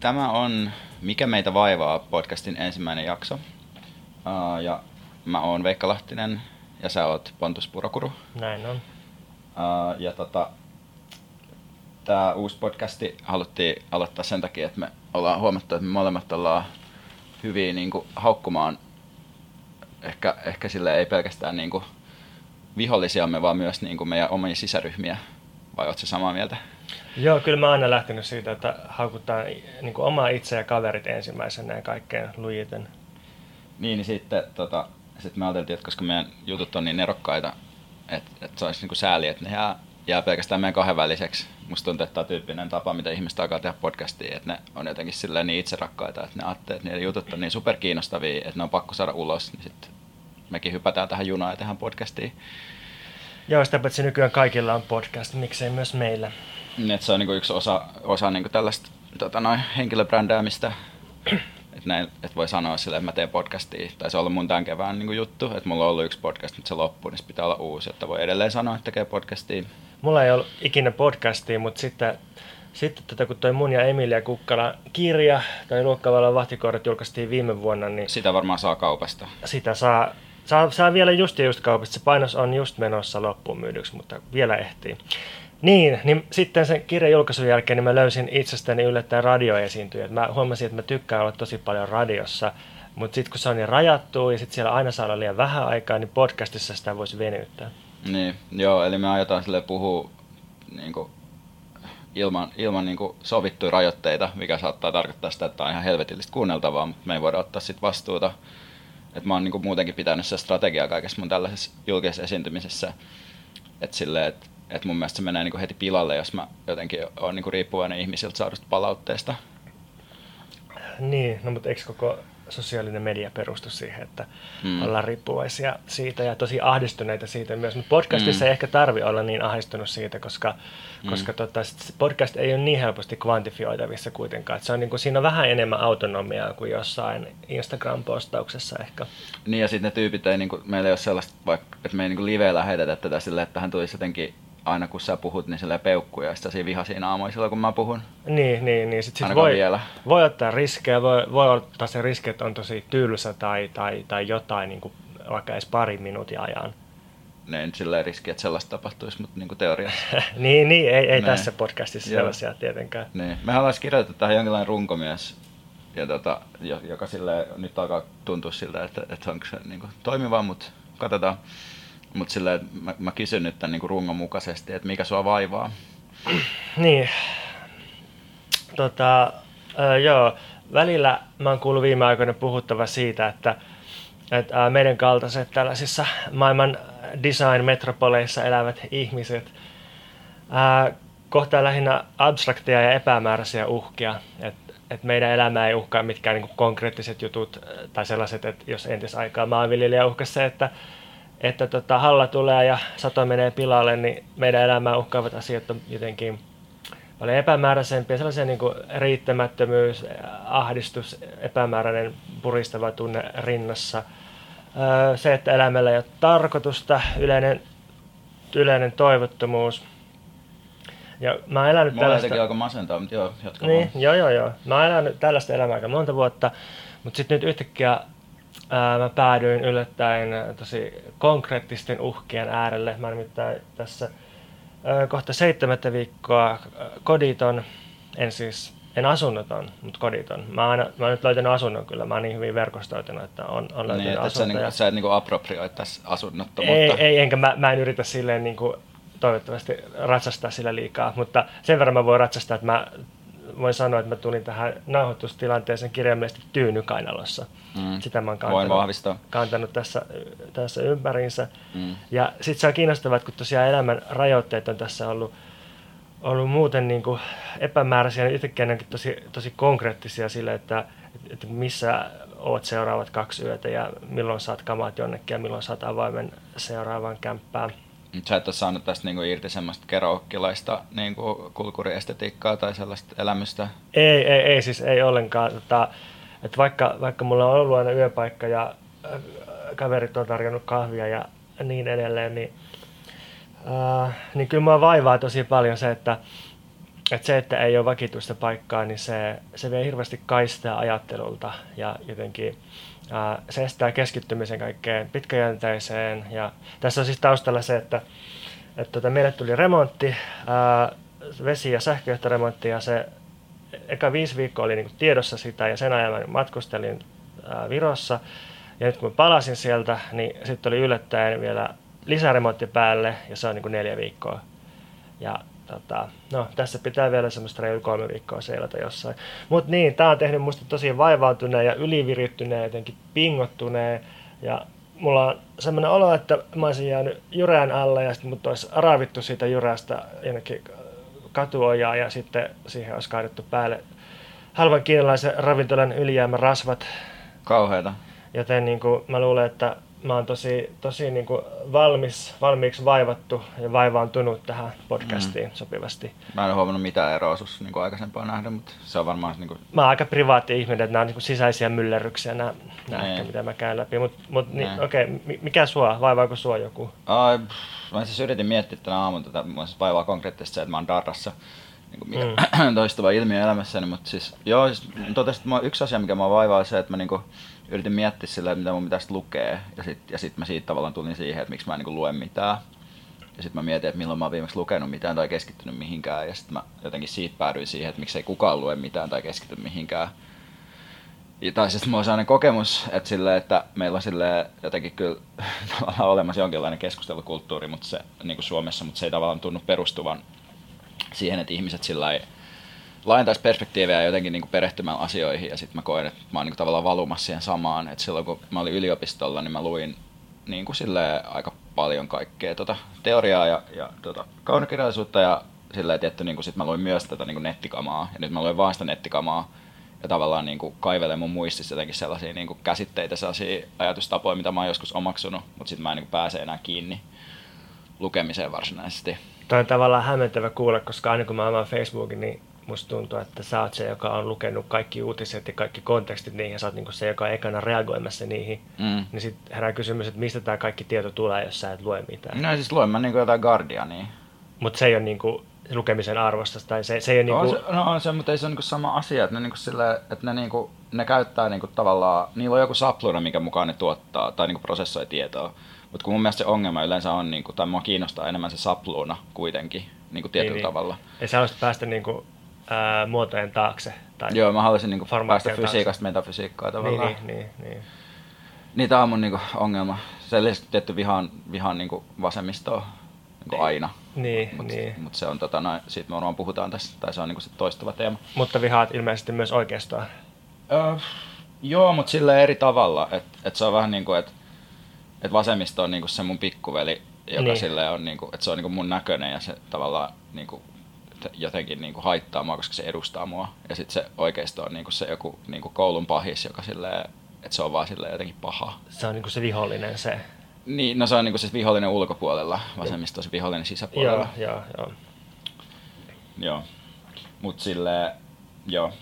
Tämä on Mikä meitä vaivaa podcastin ensimmäinen jakso. Uh, ja mä oon Veikka Lahtinen ja sä oot Pontus Purokuru. Näin on. Uh, ja tota, tämä uusi podcasti haluttiin aloittaa sen takia, että me ollaan huomattu, että me molemmat ollaan hyviä niin kuin, haukkumaan ehkä, ehkä sille ei pelkästään niin kuin, vihollisiamme, vaan myös niin kuin, meidän omia sisäryhmiä. Vai ootko samaa mieltä? Joo, kyllä mä oon aina lähtenyt siitä, että haukuttaa niin kuin omaa itse ja kaverit ensimmäisenä ja kaikkein lujiten. Niin, niin sitten tota, sit me ajateltiin, että koska meidän jutut on niin nerokkaita, että, että se olisi niin kuin sääli, että ne jää, jää pelkästään meidän kahdenväliseksi. Musta tuntuu, että tämä on tyyppinen tapa, mitä ihmiset alkaa tehdä podcastia, että ne on jotenkin silleen niin itserakkaita, että ne ajattelee, että niiden jutut on niin superkiinnostavia, että ne on pakko saada ulos, niin sitten mekin hypätään tähän junaan ja tehdään podcastia. Joo, sitä paitsi nykyään kaikilla on podcast, miksei myös meillä. Niin, että se on niinku yksi osa, osa niinku tällaista tota noin, henkilöbrändäämistä, että näin, et voi sanoa sille, että mä teen podcastia, tai se on ollut mun tämän kevään niinku juttu, että mulla on ollut yksi podcast, mutta se loppuu, niin se pitää olla uusi, että voi edelleen sanoa, että tekee podcastia. Mulla ei ollut ikinä podcastia, mutta sitten, sitten tota, kun toi mun ja Emilia Kukkala kirja, tai Luokkavallan vahtikorret julkaistiin viime vuonna, niin Sitä varmaan saa kaupasta. sitä saa, saa, saa vielä just ja just kaupasta. Se painos on just menossa loppuun myydyksi, mutta vielä ehtii. Niin, niin sitten sen kirjan julkaisun jälkeen niin mä löysin itsestäni yllättäen radioesiintyjät. Mä huomasin, että mä tykkään olla tosi paljon radiossa, mutta sitten kun se on niin rajattu ja sitten siellä aina saa olla liian vähän aikaa, niin podcastissa sitä voisi venyttää. Niin, joo, eli me aiotaan sille puhua niin kuin, ilman, ilman niin kuin, sovittuja rajoitteita, mikä saattaa tarkoittaa sitä, että on ihan helvetillistä kuunneltavaa, mutta me ei voida ottaa sit vastuuta. Et mä oon niin kuin, muutenkin pitänyt sitä strategiaa kaikessa mun tällaisessa julkisessa esiintymisessä, että silleen, että et mun mielestä se menee niin kuin heti pilalle, jos mä jotenkin oon niin kuin riippuvainen ihmisiltä saadusta palautteesta. Niin, no mutta eikö koko sosiaalinen media perustu siihen, että Mm. ollaan riippuvaisia siitä ja tosi ahdistuneita siitä myös. Mutta podcastissa Mm. ei ehkä tarvi olla niin ahdistunut siitä, koska, Mm. koska tota, podcast ei ole niin helposti kvantifioitavissa kuitenkaan. Et se on, niin kuin, siinä on vähän enemmän autonomiaa kuin jossain Instagram-postauksessa ehkä. Niin ja sitten ne tyypit ei, niinku, meillä ei ole sellaista, vaikka, että me ei niinku live lähetetä tätä silleen, että hän tulisi jotenkin aina kun sä puhut, niin silleen peukkuja ja sitten siinä vihaisia naamoja silloin, kun mä puhun. Niin, niin, niin. Sit Ainakaan voi, vielä. voi ottaa riskejä, voi, voi ottaa se riski, että on tosi tylsä tai, tai, tai jotain niin kuin vaikka edes parin minuutin ajan. Nyt silleen riski, että sellaista tapahtuisi, mutta niinku teoriassa. niin, niin, ei, ei tässä podcastissa Joo. sellaisia tietenkään. niin. Me haluaisiin kirjoittaa tähän jonkinlainen runkomies, ja tota, jo- joka sille nyt alkaa tuntua siltä, että, että onko se niinku toimiva, mutta katsotaan. Mutta että mä, mä kysyn nyt tämän niinku rungon mukaisesti, että mikä sua vaivaa. Niin. Tota, äh, joo, välillä mä oon kuullut viime aikoina puhuttava siitä, että, että äh, meidän kaltaiset tällaisissa maailman design-metropoleissa elävät ihmiset äh, kohtaa lähinnä abstrakteja ja epämääräisiä uhkia. Että et meidän elämää ei uhkaa mitkään niinku konkreettiset jutut tai sellaiset, että jos entisaikaa maanviljelijä uhkasi se, että että tota, halla tulee ja sato menee pilalle, niin meidän elämää uhkaavat asiat on jotenkin paljon epämääräisempiä, sellaisia niin kuin riittämättömyys, ahdistus, epämääräinen puristava tunne rinnassa. Öö, Se, että elämällä ei ole tarkoitusta, yleinen, yleinen toivottomuus. Ja mä oon elänyt Mulla tällaista... alkoi masentaa, mutta joo, jatka Niin, vaan. joo, joo, joo. Mä oon elänyt tällaista elämää aika monta vuotta, mutta sitten nyt yhtäkkiä ää, mä päädyin yllättäen tosi konkreettisten uhkien äärelle. Mä nimittäin tässä ää, kohta seitsemättä viikkoa ää, koditon, en siis, en asunnoton, mutta koditon. Mä oon, aina, mä oon nyt löytänyt asunnon kyllä, mä oon niin hyvin verkostoitunut, että on, on löytänyt Niin, että sä, asuntoja. niinku, sä et niinku approprioi tässä asunnottomuutta. Ei, ei, enkä mä, mä en yritä silleen niin kuin, toivottavasti ratsastaa sillä liikaa, mutta sen verran mä voin ratsastaa, että mä voin sanoa, että mä tulin tähän nauhoitustilanteeseen kirjaimellisesti tyynykainalossa. Mm. Sitä mä oon kantanut, kantanut tässä, tässä ympäriinsä. Mm. Ja sitten se on kiinnostavaa, että kun tosiaan elämän rajoitteet on tässä ollut, ollut muuten niin kuin epämääräisiä, niin yhtäkkiä ne onkin tosi, tosi konkreettisia sille, että, että missä oot seuraavat kaksi yötä ja milloin saat kamat jonnekin ja milloin saat avaimen seuraavaan kämppään. Mut sä et ole saanut tästä niinku irti semmoista keroukkilaista niinku kulkuriestetiikkaa tai sellaista elämystä? Ei, ei, ei siis ei ollenkaan. Tota, että vaikka, vaikka mulla on ollut aina yöpaikka ja äh, kaverit on tarjonnut kahvia ja niin edelleen, niin, äh, niin kyllä mua vaivaa tosi paljon se, että, että se, että ei ole vakituista paikkaa, niin se, se vie hirveästi kaistaa ajattelulta ja jotenkin se estää keskittymisen kaikkeen pitkäjänteiseen. Ja tässä on siis taustalla se, että, että tota, meille tuli remontti, äh, vesi- ja sähköjohtoremontti ja se eka viisi viikkoa oli niin tiedossa sitä ja sen ajan mä matkustelin ää, Virossa. Ja nyt kun palasin sieltä, niin sitten oli yllättäen vielä lisäremontti päälle ja se on niin neljä viikkoa. Ja tota, no, tässä pitää vielä semmoista reilu kolme viikkoa seilata jossain. Mutta niin, tämä on tehnyt musta tosi vaivautuneen ja ylivirittyneen, jotenkin pingottuneen. Ja mulla on semmoinen olo, että mä olisin jäänyt jyrään alle ja sitten mut olisi aravittu siitä jyrästä jonnekin katuojaa ja sitten siihen olisi kaadettu päälle halvan kiinalaisen ravintolan ylijäämä rasvat. Kauheita. Joten niin kuin, mä luulen, että mä oon tosi, tosi niin kuin valmis, valmiiksi vaivattu ja vaivaantunut tähän podcastiin mm. sopivasti. Mä en huomannut mitään eroa sus niin aikaisempaa nähdä, mutta se on varmaan... Niin kuin... Mä oon aika privaatti ihminen, että nämä on niin kuin sisäisiä myllerryksiä, nämä, nämä ehkä, mitä mä käyn läpi. Mutta mut, niin, okei, okay, mikä sua? Vaivaako sua joku? Ai, mä siis yritin miettiä tänä aamun tätä, mä siis vaivaa konkreettisesti se, että mä oon darrassa niin kuin mikä mm. toistuva ilmiö elämässäni, mutta siis joo, siis totesin, että yksi asia, mikä mä vaivaa, on se, että mä niin kuin, yritin miettiä sillä, mitä mun pitäisi lukea, ja sitten ja sit mä siitä tavallaan tulin siihen, että miksi mä en niin lue mitään. Ja sitten mä mietin, että milloin mä oon viimeksi lukenut mitään tai keskittynyt mihinkään, ja sitten mä jotenkin siitä päädyin siihen, että miksei kukaan lue mitään tai keskity mihinkään. Ja, tai siis mulla on sellainen kokemus, että, sille, että meillä on sille jotenkin kyllä olemassa jonkinlainen keskustelukulttuuri mutta se, niin kuin Suomessa, mutta se ei tavallaan tunnu perustuvan siihen, että ihmiset sillä ei laajentaisi perspektiivejä jotenkin niin perehtymään asioihin ja sitten mä koen, että mä oon niin tavallaan valumassa siihen samaan. että silloin kun mä olin yliopistolla, niin mä luin niin kuin aika paljon kaikkea tota, teoriaa ja, ja tota, kaunokirjallisuutta ja silleen tietty, niin kuin sit mä luin myös tätä niin kuin nettikamaa ja nyt mä luin vaan sitä nettikamaa ja tavallaan niin kuin kaivelen mun muistissa jotenkin sellaisia niin kuin käsitteitä, sellaisia ajatustapoja, mitä mä oon joskus omaksunut, mutta sitten mä en niin kuin pääse enää kiinni lukemiseen varsinaisesti. Tämä on tavallaan hämmentävä kuulla, koska aina kun mä avaan Facebookin, niin musta tuntuu, että sä oot se, joka on lukenut kaikki uutiset ja kaikki kontekstit niihin, ja sä oot niinku se, joka on ekana reagoimassa niihin. Mm. Niin sitten herää kysymys, että mistä tämä kaikki tieto tulee, jos sä et lue mitään. No siis luen mä niinku jotain Guardiania. Mutta se ei ole niinku lukemisen arvosta, tai se, se ei ole niinku... On se, no on se, mutta ei se ole niinku sama asia, että ne, niinku sille, että ne, niinku, ne käyttää niinku tavallaan, niillä on joku sapluna, mikä mukaan ne tuottaa, tai niinku prosessoi tietoa. Mutta kun mun mielestä se ongelma yleensä on, niinku, tai mua kiinnostaa enemmän se sapluuna kuitenkin, niinku tietyllä niin, niin. tavalla. Ei sä päästä niinku ää, muotojen taakse. Tai Joo, mä haluaisin niinku päästä fysiikasta metafysiikkaan tavallaan. Niin, niin, niin, niin. Niin tää on mun niinku ongelma. Se tietty vihaan, vihaan niinku vasemmistoa niinku aina. Niin, mut, niin. Mut se on tota, no, siitä me varmaan puhutaan tässä, tai se on niinku se toistuva teema. Mutta vihaat ilmeisesti myös oikeastaan. Öö, joo, mutta sillä eri tavalla. Että et se on vähän niin kuin, että et vasemmisto on niinku se mun pikkuveli, joka niin. sille on niinku, että se on niinku mun näköinen ja se tavallaan niinku jotenkin niin kuin haittaa mua, koska se edustaa mua. Ja sitten se oikeisto on niin kuin se joku niin kuin koulun pahis, joka silleen, että se on vaan silleen jotenkin paha. Se on niin kuin se vihollinen se. Niin, no se on niin kuin se vihollinen ulkopuolella, vasemmisto on se vihollinen sisäpuolella. Joo, joo, joo. Joo, mutta silleen, joo.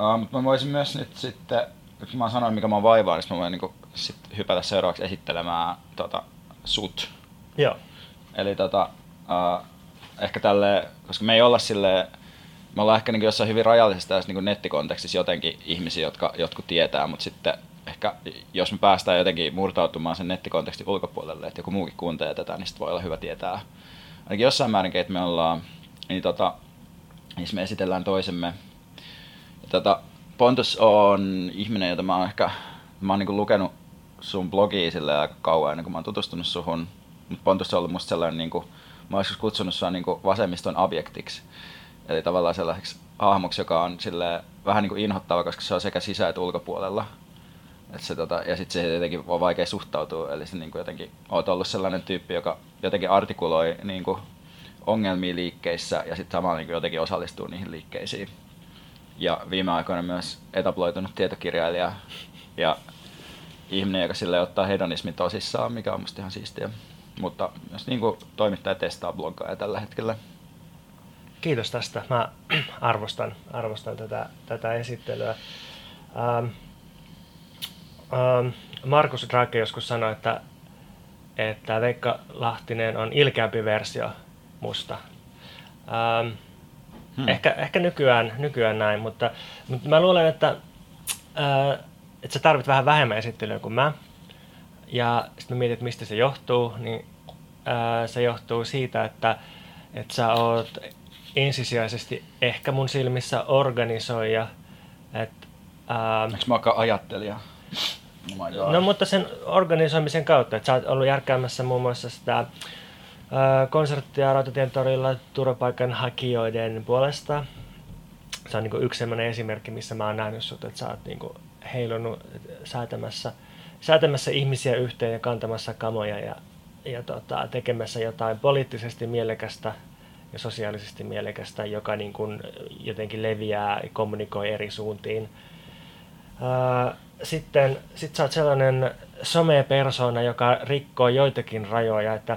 Uh, mutta mä voisin myös nyt sitten, kun mä sanoin mikä mä vaivaa, niin mä voin niin sit hypätä seuraavaksi esittelemään tota, sut. Joo. Eli tota, uh, ehkä tälle, koska me ei olla sille me ollaan ehkä niin jossain hyvin rajallisessa tässä niin nettikontekstissa jotenkin ihmisiä, jotka jotkut tietää, mutta sitten ehkä jos me päästään jotenkin murtautumaan sen nettikontekstin ulkopuolelle, että joku muukin kuuntelee tätä, niin sitten voi olla hyvä tietää ainakin jossain määrin, että me ollaan, niin tota, niin me esitellään toisemme. Tota, Pontus on ihminen, jota mä oon ehkä, mä oon niin lukenut sun blogia sille aika kauan ennen kuin mä oon tutustunut suhun, mutta Pontus on ollut musta sellainen niin kuin, mä olisin kutsunut sua niin vasemmiston objektiksi. Eli tavallaan sellaiseksi hahmoksi, joka on sille vähän niin kuin inhottava, koska se on sekä sisä- että ulkopuolella. Et se, tota, ja sitten se jotenkin on vaikea suhtautua, eli se niin kuin jotenkin, oot ollut sellainen tyyppi, joka jotenkin artikuloi niin kuin ongelmia liikkeissä ja sitten samalla niin jotenkin osallistuu niihin liikkeisiin. Ja viime aikoina myös etabloitunut tietokirjailija ja ihminen, joka sille ottaa hedonismi tosissaan, mikä on musta ihan siistiä. Mutta jos niin kuin toimittaja testaa bloggaa tällä hetkellä. Kiitos tästä. Mä arvostan, arvostan tätä, tätä esittelyä. Ähm, ähm, Markus Drake joskus sanoi, että, että Veikka Lahtinen on ilkeämpi versio musta. Ähm, hmm. ehkä, ehkä nykyään, nykyään näin, mutta, mutta mä luulen, että, äh, että sä tarvit vähän vähemmän esittelyä kuin mä. Ja sitten mä mietin, että mistä se johtuu, niin ää, se johtuu siitä, että, että sä oot ensisijaisesti ehkä mun silmissä organisoija. Et, ää, Eikö mä aika ajattelija? Oh no mutta sen organisoimisen kautta, että sä oot ollut järkäämässä muun muassa sitä ää, konserttia Rautatien torilla turvapaikanhakijoiden puolesta. Se on niin yksi sellainen esimerkki, missä mä oon nähnyt sut, että sä oot niin heilunut säätämässä – säätämässä ihmisiä yhteen ja kantamassa kamoja ja, ja tota, tekemässä jotain poliittisesti mielekästä ja sosiaalisesti mielekästä, joka niin kuin jotenkin leviää ja kommunikoi eri suuntiin. sitten sit sä oot sellainen some-persona, joka rikkoo joitakin rajoja, että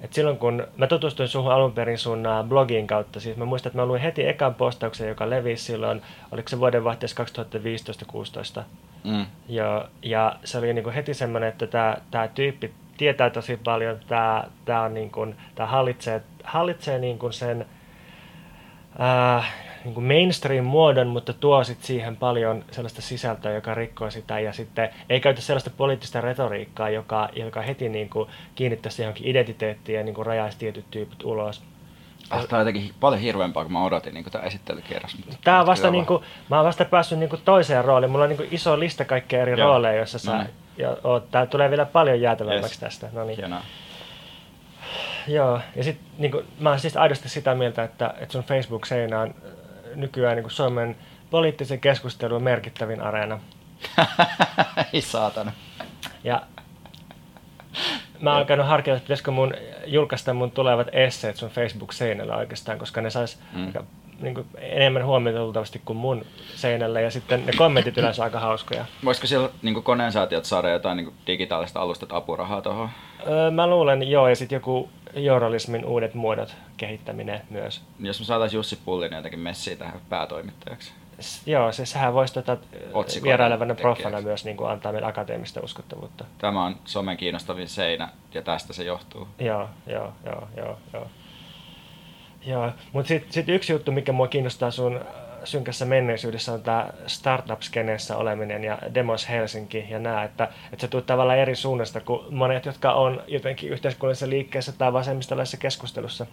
et silloin kun mä tutustuin suhun alun perin sun blogin kautta, siis mä muistan, että mä luin heti ekan postauksen, joka levisi silloin, oliko se vuoden vaihteessa 2015-2016, Mm. Ja, ja se oli niin kuin heti semmoinen, että tämä, tämä tyyppi tietää tosi paljon, tämä, tämä, on niin kuin, tämä hallitsee, hallitsee niin kuin sen ää, niin mainstream-muodon, mutta tuo sit siihen paljon sellaista sisältöä, joka rikkoo sitä ja sitten ei käytä sellaista poliittista retoriikkaa, joka, joka heti niin kuin kiinnittäisi johonkin identiteettiin ja niin kuin rajaisi tietyt tyypit ulos. Ah, tämä on jotenkin paljon hirveämpää kuin mä odotin niin tämä esittelykierros. Tämä on vasta, niin kuin, mä oon vasta päässyt niin kuin toiseen rooliin. Mulla on niin kuin iso lista kaikkea eri Joo. rooleja, joissa sä, ja, oot, tää tulee vielä paljon jäätävämmäksi yes. tästä. No niin. Hienoa. Joo, ja sit niin kuin, mä oon siis aidosti sitä mieltä, että, että sun Facebook-seinä on äh, nykyään niin kuin Suomen poliittisen keskustelun merkittävin areena. Ei saatana. Ja mä oon alkanut harkita, että pitäisikö mun julkaista mun tulevat esseet sun Facebook-seinällä oikeastaan, koska ne sais mm. aika, niin kuin, enemmän huomiota luultavasti kuin mun seinällä, ja sitten ne kommentit yleensä aika hauskoja. Voisiko siellä niin koneensaatiot saada jotain niin digitaalista alustat apurahaa tuohon? Öö, mä luulen, joo, ja sitten joku journalismin uudet muodot kehittäminen myös. Jos me saataisiin Jussi Pullinen jotenkin messiä tähän päätoimittajaksi. Joo, siis sehän voisi tota, vierailevana profana myös niin kuin antaa meille akateemista uskottavuutta. Tämä on somen kiinnostavin seinä ja tästä se johtuu. Joo, joo, joo, joo. joo. joo. Mutta sitten sit yksi juttu, mikä mua kiinnostaa sun synkässä menneisyydessä on tämä startup-skeneessä oleminen ja Demos Helsinki ja nämä, että, että se tulee tavallaan eri suunnasta kuin monet, jotka on jotenkin yhteiskunnallisessa liikkeessä tai vasemmistolaisessa keskustelussa.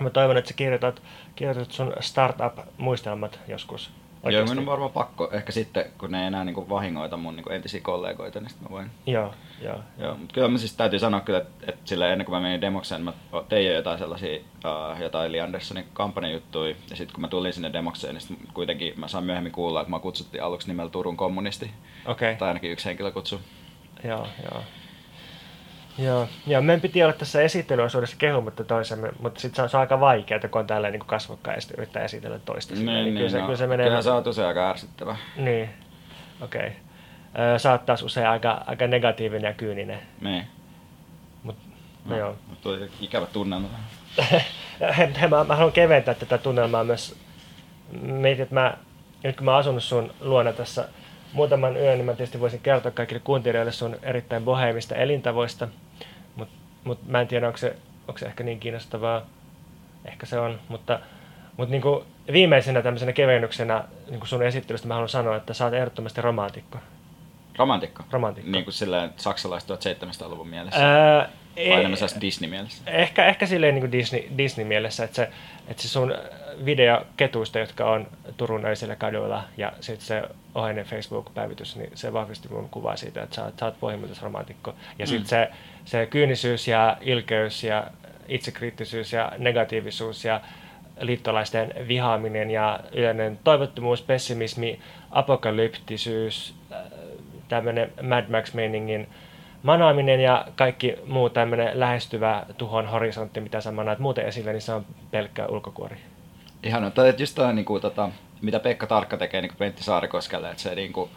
Mä toivon, että sä kirjoitat, kirjoitat sun startup-muistelmat joskus Oikeasti. Joo, minun on varmaan pakko. Ehkä sitten, kun ne ei enää niin kuin vahingoita mun niin kuin entisiä kollegoita, niin sitten mä voin. Joo, joo. joo mutta kyllä mä siis täytyy sanoa kyllä, että, että sillä ennen kuin mä menin Demokseen, mä tein jo jotain sellaisia, uh, jotain Li Anderssonin kampanjajuttuja. Ja sitten kun mä tulin sinne Demokseen, niin kuitenkin mä sain myöhemmin kuulla, että mä kutsuttiin aluksi nimellä Turun kommunisti. Okei. Okay. Tai ainakin yksi henkilö kutsu. Joo, joo. Joo, ja meidän piti olla tässä esittelyosuudessa kehumatta toisemme, mutta sitten se on aika vaikeaa, kun on tälleen niin kasvokkain ja yrittää esitellä toista. Niin, niin, kyllä, se, no, kyllä se menee... Kyllä se on tosiaan aika ärsyttävä. Niin, okei. Okay. Sä oot taas usein aika, aika negatiivinen ja kyyninen. Niin. Mut, no, no joo. Tuo ikävä tunnelma. mä, mä, haluan keventää tätä tunnelmaa myös. Mietin, että mä, nyt kun mä oon asunut sun luona tässä muutaman yön, niin mä tietysti voisin kertoa kaikille kuuntelijoille sun erittäin boheimista elintavoista, mutta mut mä en tiedä, onko se, onko se ehkä niin kiinnostavaa. Ehkä se on, mutta, mutta niin kuin viimeisenä tämmöisenä kevennyksenä niin kuin sun esittelystä mä haluan sanoa, että sä oot ehdottomasti romantikko. Romantikko? Romantikko. Niin kuin silleen saksalaiset 1700-luvun mielessä? Ää, Vai enemmän Disney-mielessä? Ehkä, ehkä silleen niin kuin Disney, Disney-mielessä, että se, että se sun videoketuista, jotka on Turun öisillä kaduilla ja sitten se oheinen Facebook-päivitys, niin se vahvisti mun kuvaa siitä, että sä oot, sä oot pohjimmiltaan Ja sitten mm. se, se kyynisyys ja ilkeys ja itsekriittisyys ja negatiivisuus ja liittolaisten vihaaminen ja yleinen toivottomuus, pessimismi, apokalyptisyys, äh, tämmöinen Mad Max-meiningin manaaminen ja kaikki muu tämmöinen lähestyvä tuhon horisontti, mitä sä manaat muuten esille, niin se on pelkkä ulkokuori. Ihan, että just toi, niin kuin, tota, mitä Pekka Tarkka tekee niin Pentti Saarikoskelle, että se niin kuin,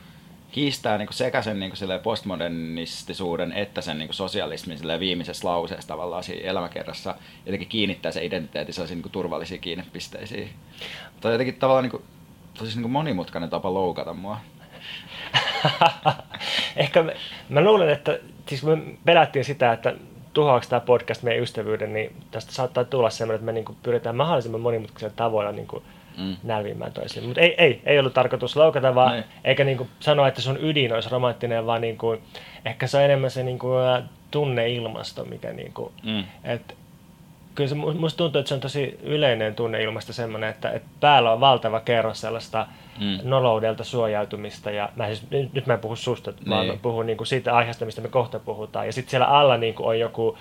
kiistää niin kuin sekä sen niin kuin postmodernistisuuden että sen niin kuin sosialismin viimeisessä lauseessa tavallaan siinä elämäkerrassa jotenkin kiinnittää se identiteetti sellaisiin niin turvallisiin kiinnepisteisiin. Mutta jotenkin tavallaan niin kuin, tosi niin kuin monimutkainen tapa loukata mua. Ehkä me, mä luulen, että siis me pelättiin sitä, että tuhoaako tämä podcast meidän ystävyyden, niin tästä saattaa tulla semmoinen, että me niin kuin pyritään mahdollisimman monimutkaisilla tavoilla niin kuin mm. nälvimään toisiin. Mutta ei, ei, ei ollut tarkoitus loukata, vaan, niin. eikä niin kuin sanoa, että sun ydin olisi romanttinen, vaan niin kuin, ehkä se on enemmän se niin kuin, tunneilmasto, mikä niin kuin, mm. että kyllä se, musta tuntuu, että se on tosi yleinen tunneilmasta semmoinen, että, että päällä on valtava kerros sellaista mm. noloudelta suojautumista. Ja mä siis, nyt mä en puhu susta, niin. vaan mä puhun niin kuin siitä aiheesta, mistä me kohta puhutaan. Ja sitten siellä alla niin kuin on joku,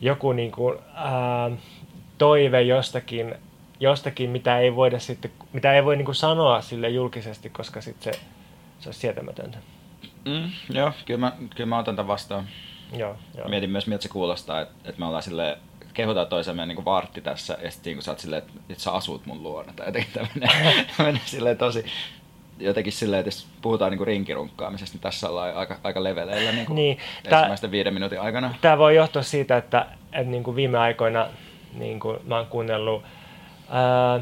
joku niin kuin, ää, toive jostakin, jostakin, mitä ei voida sitten, mitä ei voi niin kuin sanoa sille julkisesti, koska sitten se, se olisi sietämätöntä. Mm, joo, kyllä mä, kyllä mä otan tämän vastaan. Joo, joo. Mietin myös, miltä se kuulostaa, että, että me ollaan silleen kehutaan toisemme niin vartti tässä, ja sitten kun sä oot silleen, että, että sä asut mun luona, tai jotenkin tämmöinen, menee silleen tosi, jotenkin silleen, että jos puhutaan niin rinkirunkkaamisesta, niin tässä ollaan aika, aika leveleillä niin niin, ensimmäisten tää, viiden minuutin aikana. Tämä voi johtua siitä, että, että niin kuin viime aikoina niin kuin mä oon kuunnellut, ää,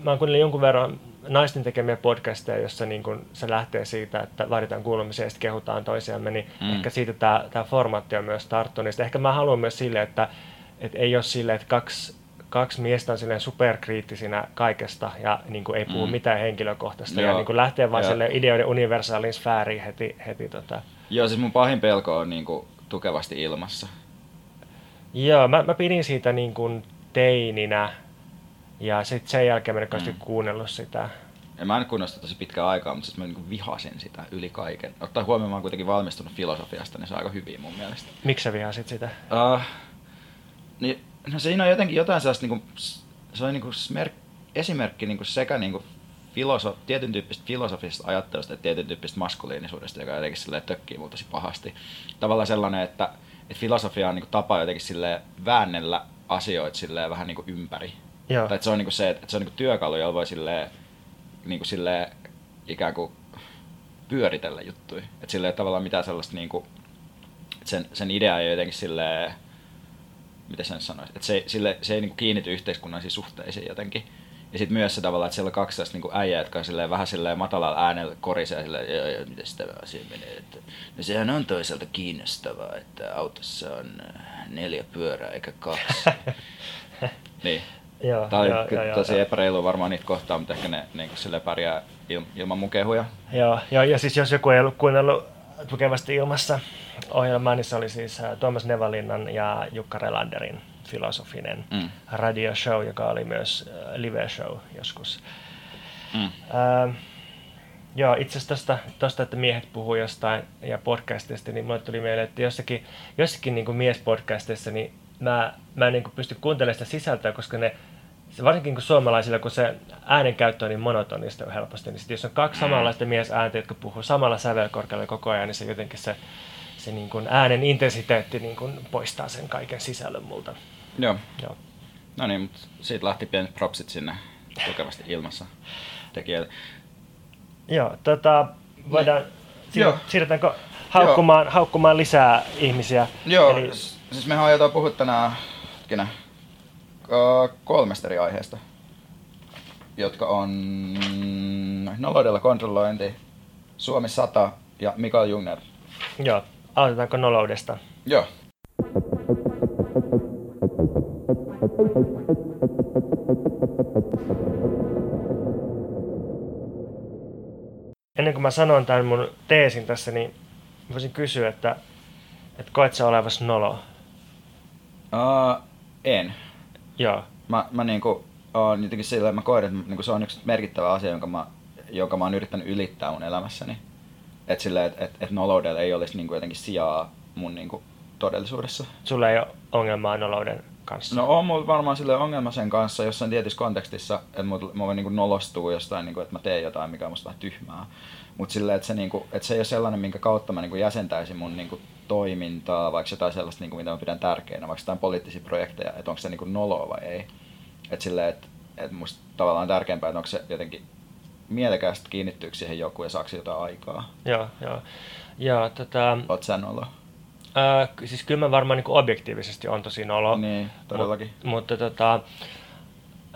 mä oon kuunnellut jonkun verran naisten tekemiä podcasteja, jossa niin kun se lähtee siitä, että vaaditaan kuulumisia ja sitten kehutaan toisiamme, niin mm. ehkä siitä tämä, tämä formaatti on myös tarttunut. Ehkä mä haluan myös sille, että, että ei ole sille, että kaksi, kaksi miestä on silleen superkriittisinä kaikesta ja niin kuin ei puhu mm. mitään henkilökohtaista Joo. ja niin kuin lähtee vain sille ideoiden universaalin sfääriin heti. heti tota. Joo, siis mun pahin pelko on niin kuin tukevasti ilmassa. Joo, mä, mä pidin siitä niin kuin teininä, ja sitten sen jälkeen mä en mm. kuunnellut sitä. Ja mä en kuunnellut sitä tosi pitkään aikaa, mutta siis mä niin vihasin sitä yli kaiken. Ottaa huomioon, mä oon kuitenkin valmistunut filosofiasta, niin se on aika hyvin mun mielestä. Miksi sä vihasit sitä? Uh, niin, no siinä on jotenkin jotain sellaista, niin kuin, se on niin kuin smer- esimerkki niin kuin sekä niin kuin filoso- tietyn tyyppistä filosofisesta ajattelusta että tietyn tyyppistä maskuliinisuudesta, joka jotenkin silleen tökkii mulla tosi pahasti. Tavallaan sellainen, että, että filosofia on niin kuin tapa jotenkin silleen väännellä asioita silleen vähän niin kuin ympäri Joo. Tai että se on niinku se, että se on niinku työkalu, jolla voi silleen, niinku silleen ikään kuin pyöritellä juttuja. Että silleen tavallaan mitään sellaista niinku, sen, sen idea ei jotenkin silleen, miten sen sanoisi, että se, sille, se ei niinku kiinnity yhteiskunnallisiin suhteisiin jotenkin. Ja sitten myös se tavallaan, että siellä on kaksi tästä niinku äijää, jotka on silleen, vähän silleen matalalla äänellä korisee silleen, ja, ja miten sitä asia menee. Että, no sehän on toisaalta kiinnostavaa, että autossa on neljä pyörää eikä kaksi. niin. Joo, Tämä oli joo, joo, tosi joo, epäreilu varmaan niitä kohtaa, mutta ehkä ne niin sille pärjää il, ilman mun kehuja. Joo, joo, ja siis jos joku ei ollut kuunnellut tukevasti ilmassa ohjelmaa, niin se oli siis äh, Tuomas Nevalinnan ja Jukka Relanderin filosofinen mm. radioshow, joka oli myös äh, live-show joskus. Mm. Äh, joo, itse asiassa tuosta, että miehet puhuu jostain ja podcastista, niin mulle tuli mieleen, että jossakin, jossakin niin kuin miespodcastissa, niin mä, mä en niin pysty kuuntelemaan sitä sisältöä, koska ne, se varsinkin kun suomalaisilla, kun se äänenkäyttö on niin monotonista helposti, niin sit jos on kaksi samanlaista miesääntä, jotka puhuu samalla sävelkorkealla koko ajan, niin se jotenkin se, se niin kuin äänen intensiteetti niin kuin poistaa sen kaiken sisällön multa. Joo. Joo. No niin, mutta siitä lähti pienet propsit sinne tukevasti ilmassa tekijöille. Joo, tota, voidaan, Joo. siirrytäänkö haukkumaan, Joo. haukkumaan lisää ihmisiä? Joo, Eli Siis mehän aiotaan puhua tänään hetkinen, kolmesta eri aiheesta, jotka on noloudella kontrollointi, Suomi 100 ja Mikael Jungner. Joo, aloitetaanko noloudesta? Joo. Ennen kuin mä sanon tämän mun teesin tässä, niin voisin kysyä, että, että koet sä olevasi nolo? Uh, en. Joo. Mä, mä niinku, oon jotenkin sillä, mä koen, että niinku se on yksi merkittävä asia, jonka mä, jonka mä oon yrittänyt ylittää mun elämässäni. Että silleen, että et, et noloudella ei olisi niinku jotenkin sijaa mun niinku todellisuudessa. Sulla ei ole ongelmaa nolouden kanssa? No on mulla varmaan sille ongelma sen kanssa jossain tietyssä kontekstissa, että mulla, mulla niinku nolostuu jostain, niinku, että mä teen jotain, mikä on musta vähän tyhmää. Mutta silleen, että se, niinku, että se ei ole sellainen, minkä kautta mä niinku jäsentäisin mun niinku toimintaa, vaikka jotain sellaista, niin kuin, mitä mä pidän tärkeänä, vaikka jotain poliittisia projekteja, että onko se niin kuin noloa vai ei. Että silleen, että, että musta tavallaan tärkeämpää, että onko se jotenkin mielekästä kiinnittyykö siihen joku ja saako jotain aikaa? Joo, joo. Ja, tota, Oot sä nolo? Ky- siis kyllä mä varmaan niin objektiivisesti on tosi nolo. Niin, todellakin. Mut, mutta tota,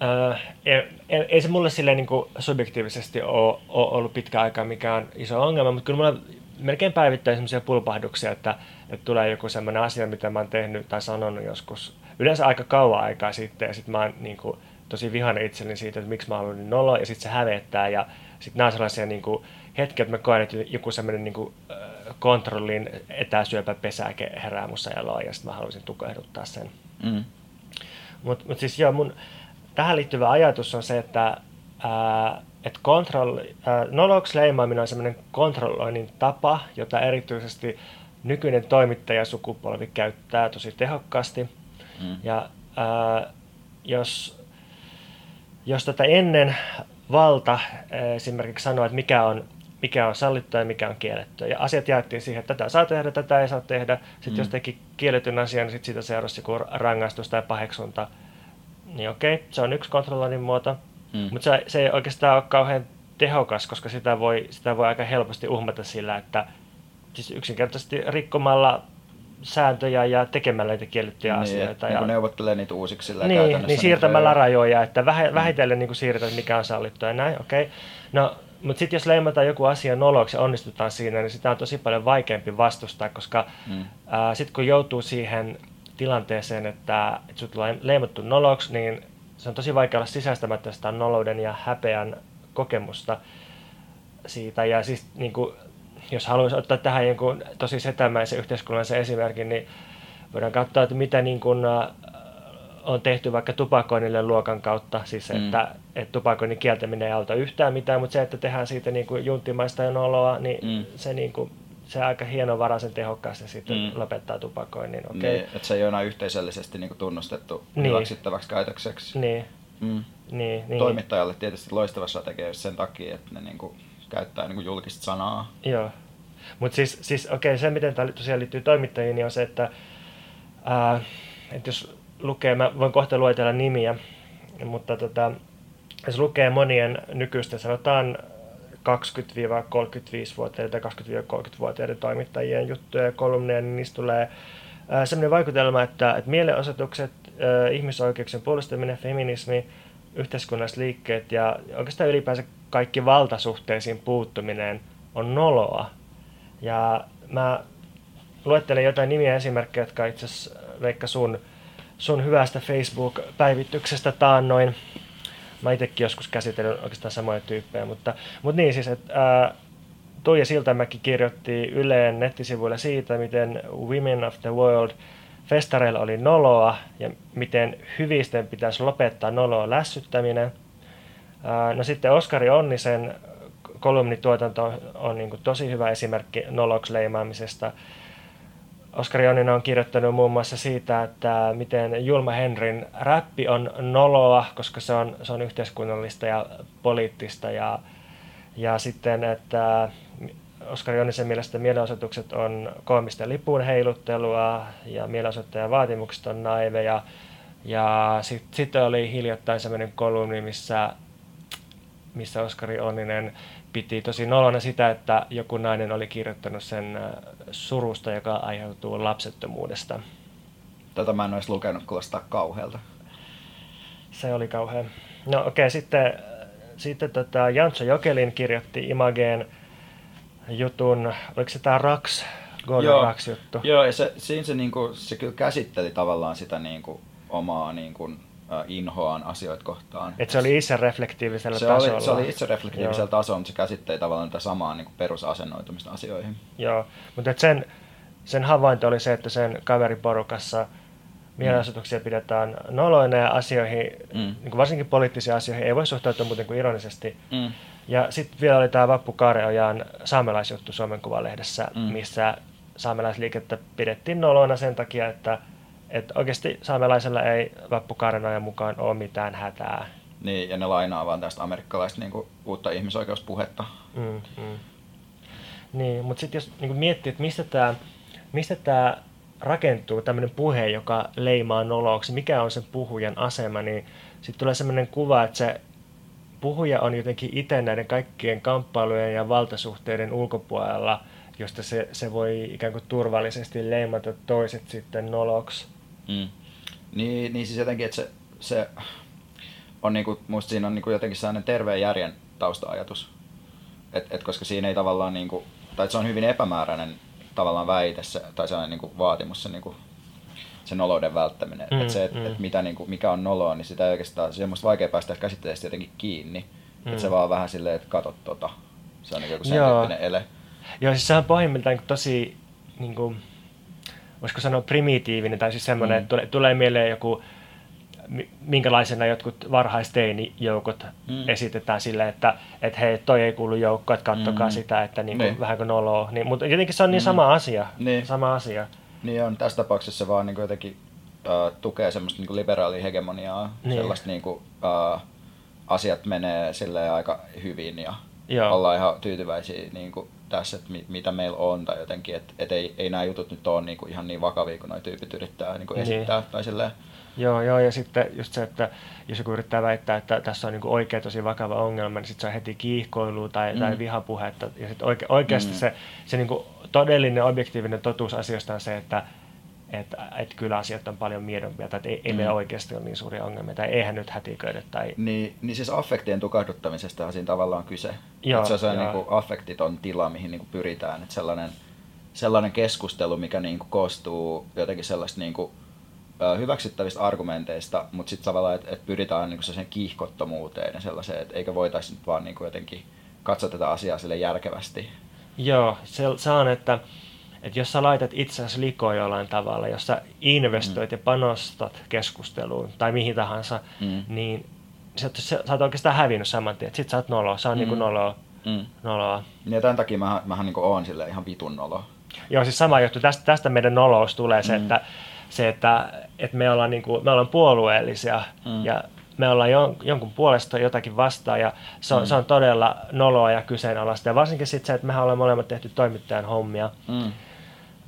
ää, ei, ei, ei se mulle silleen niin kuin subjektiivisesti ole, ole ollut pitkä aikaa mikään iso ongelma, mutta kyllä mulla melkein päivittäin sellaisia pulpahduksia, että, että tulee joku sellainen asia, mitä mä oon tehnyt tai sanonut joskus yleensä aika kauan aikaa sitten ja sitten mä oon niin kuin, tosi vihainen itselleni siitä, että miksi mä oon niin nolo ja sitten se hävettää ja sitten nämä on sellaisia niin kuin, hetkiä, että mä koen, että joku sellainen niin kuin, äh, kontrollin etäsyöpäpesäke herää mussa eloon ja sitten mä haluaisin tukehduttaa sen. Mm. Mutta mut siis joo, mun tähän liittyvä ajatus on se, että ää, et kontroll, ää, noloksi leimaaminen on semmoinen kontrolloinnin tapa, jota erityisesti nykyinen toimittajasukupolvi käyttää tosi tehokkaasti. Mm. Ja ää, jos, jos tätä ennen valta esimerkiksi sanoo, että mikä on, mikä on sallittua ja mikä on kiellettyä. Ja asiat jaettiin siihen, että tätä saa tehdä, tätä ei saa tehdä. Sitten Mm. jos teki kielletyn asian, niin sitten siitä seurasi joku rangaistus tai paheksunta. Niin okei, se on yksi kontrolloinnin muoto. Mm. Mutta se, se ei oikeastaan ole kauhean tehokas, koska sitä voi, sitä voi aika helposti uhmata sillä, että siis yksinkertaisesti rikkomalla sääntöjä ja tekemällä niitä kiellettyjä niin, asioita. Niin, ja, neuvottelee niitä uusiksi sillä niin, käytännössä. niin siirtämällä se- rajoja, että vähe, vähitellen niin siirretään, mikä on sallittua ja näin, okei. Okay. No, mutta sitten jos leimataan joku asia noloksi ja onnistutaan siinä, niin sitä on tosi paljon vaikeampi vastustaa, koska Mm. sitten kun joutuu siihen tilanteeseen, että, että sut on leimattu noloksi, niin se on tosi vaikea olla sisäistämättä sitä nolouden ja häpeän kokemusta siitä. Ja siis niin kuin, jos haluaisi ottaa tähän jonkun tosi setämäisen yhteiskunnallisen esimerkin, niin voidaan katsoa, että mitä niin kuin, äh, on tehty vaikka tupakoinnille luokan kautta, siis Mm. että, että tupakoinnin kieltäminen ei auta yhtään mitään, mutta se, että tehdään siitä niin kuin junttimaista ja noloa, niin Mm. se, niin kuin, se aika hienovaraisen tehokkaasti sitten Mm. lopettaa tupakoinnin. Okay. Niin, että se ei ole enää yhteisöllisesti niin tunnustettu Niin. hyväksyttäväksi käytökseksi. Niin, Mm. niin, niin. Toimittajalle tietysti loistava strategia sen takia, että ne niin kuin, käyttää niin kuin julkista sanaa. Joo. Mutta siis, siis okei, se miten tämä tosiaan liittyy toimittajiin, niin on se, että, ää, että jos lukee, mä voin kohta luetella nimiä, mutta tota, jos lukee monien nykyisten, sanotaan 20-35-vuotiaiden tai 20-30-vuotiaiden toimittajien juttuja ja kolumneja, niin niistä tulee sellainen vaikutelma, että, että mielenosoitukset, ihmisoikeuksien puolustaminen, feminismi, yhteiskunnalliset liikkeet ja oikeastaan ylipäänsä kaikki valtasuhteisiin puuttuminen on noloa. Ja mä luettelen jotain nimiä esimerkkejä, jotka itse asiassa Veikka sun, sun hyvästä Facebook-päivityksestä taannoin. Mä itsekin joskus käsitellyt oikeastaan samoja tyyppejä, mutta, mutta niin siis, että ää, Tuija Siltamäki kirjoitti Yleen nettisivuilla siitä, miten Women of the World festareilla oli noloa ja miten hyvisten pitäisi lopettaa noloa lässyttäminen. Ää, No sitten Oskari Onnisen kolumnituotanto on, on niin kuin tosi hyvä esimerkki noloksi leimaamisesta. Oskari Onninen on kirjoittanut muun muassa siitä, että miten Julma Henrin räppi on noloa, koska se on, se on yhteiskunnallista ja poliittista. Ja, ja sitten, että Oskari Onnisen mielestä mielenosoitukset on koomista lipun heiluttelua ja mielenosoittajan vaatimukset on naiveja. Ja sitten sit oli hiljattain sellainen kolumni, missä, missä Oskari Onninen piti tosi nolona sitä, että joku nainen oli kirjoittanut sen äh, surusta, joka aiheutuu lapsettomuudesta. Tätä mä en olisi lukenut, kuulostaa kauhealta. Se oli kauhean. No okei, okay, sitten, sitten tota Jantso Jokelin kirjoitti Imageen jutun, oliko se tämä Rax, Gordon Joo. Rax juttu? Joo, ja se, siinä se, niin kuin, se kyllä käsitteli tavallaan sitä niin kuin, omaa niin kuin, äh, inhoaan asioita kohtaan. Että se oli itse reflektiivisellä se tasolla. oli, se oli itse reflektiivisellä Joo. tasolla, mutta se käsitteli tavallaan tätä samaa niin kuin perusasennoitumista asioihin. Joo, mutta et sen, sen havainto oli se, että sen kaveriporukassa mielenosoituksia pidetään noloina ja asioihin, Mm. niin kuin varsinkin poliittisiin asioihin, ei voi suhtautua muuten kuin ironisesti. Mm. Ja sitten vielä oli tämä Vappu Kaareojan saamelaisjuttu Suomen Kuvalehdessä, Mm. mm. missä saamelaisliikettä pidettiin noloina sen takia, että, että oikeasti saamelaisella ei Vappu Kaareojan mukaan ole mitään hätää. Niin, ja ne lainaa vaan tästä amerikkalaista niin kuin, uutta ihmisoikeuspuhetta. Mm, mm. Niin, mutta sitten jos niin miettii, että mistä tämä mistä tää rakentuu, tämmöinen puhe, joka leimaa noloksi, mikä on sen puhujan asema, niin sitten tulee sellainen kuva, että se puhuja on jotenkin itse näiden kaikkien kamppailujen ja valtasuhteiden ulkopuolella, josta se, se voi ikään kuin turvallisesti leimata toiset sitten noloksi. Mm. Niin, niin siis jotenkin, että se, se on niinku, musta siinä on niinku jotenkin sellainen terveen järjen tausta-ajatus. Et, et koska siinä ei tavallaan niinku, tai se on hyvin epämääräinen tavallaan väite se, tai sellainen niinku vaatimus se niinku, se nolouden välttäminen. Mm, et se, et, mm. et mitä, niinku, mikä on noloa, niin sitä ei oikeastaan, se on musta vaikea päästä käsitteestä jotenkin kiinni. Mm. Et se vaan vähän silleen, että katot tota. Se on niinku joku sen Joo. tyyppinen ele. Joo, siis se on pohjimmiltaan tosi, niin kuin, voisiko sanoa primitiivinen, tai siis semmoinen, mm. että tulee, tulee mieleen joku, minkälaisena jotkut varhaisteinijoukot mm. esitetään sille, että, että hei, toi ei kuulu joukko, että kattokaa mm. sitä, että niin kuin, niin. vähän kuin noloa. Niin, mutta jotenkin se on niin mm. sama asia. Niin. Sama asia. Niin on, tässä tapauksessa se vaan niin kuin jotenkin uh, tukee semmoista niin kuin liberaalia hegemoniaa, niin. sellaista niin kuin, uh, asiat menee silleen aika hyvin ja Joo. ollaan ihan tyytyväisiä niin kuin tässä, että mit, mitä meillä on tai jotenkin, että et ei, ei nämä jutut nyt ole niin kuin ihan niin vakavia kuin nuo tyypit yrittää niin kuin niin. esittää tai silleen. Joo, joo, ja sitten just se, että jos joku yrittää väittää, että tässä on niin kuin oikea tosi vakava ongelma, niin sitten se on heti kiihkoilua tai, mm. tai vihapuhetta. Ja sitten oike, oikeasti mm. se, se niin kuin todellinen objektiivinen totuus asioista on se, että että, että kyllä asiat on paljon miedompia, tai että ei, ei mm. meillä oikeasti ole niin suuria ongelmia, tai eihän nyt hätiköidä. Tai... Niin, niin siis affektien tukahduttamisesta siinä tavallaan kyse. Joo, se on niin kuin affektiton tila, mihin niin kuin pyritään. Että sellainen, sellainen keskustelu, mikä niin kuin koostuu jotenkin sellaista niin kuin, hyväksyttävistä argumenteista, mutta sitten tavallaan, että et pyritään niin sen kiihkottomuuteen ja sellaiseen, että eikä voitaisiin nyt vaan niin jotenkin katsoa tätä asiaa sille järkevästi. Joo, se, se on, että että jos sä laitat itseäsi likoon jollain tavalla, jos sä investoit mm. ja panostat keskusteluun tai mihin tahansa, mm. niin sä, sä, sä oot oikeastaan hävinnyt saman tien. Sitten sä oot noloa, sä oot niinku mm. niinku noloa. Mm. noloa. Ja tämän takia mä, mähän niinku oon sille ihan vitun nolo. Joo, siis sama juttu. Tästä, tästä meidän nolous tulee se, mm. että, se, että, että me, ollaan niinku, me ollaan puolueellisia mm. ja me ollaan jon, jonkun puolesta jotakin vastaan ja se on, mm. se on todella noloa ja kyseenalaista. Ja varsinkin sitten se, että mehän ollaan molemmat tehty toimittajan hommia. Mm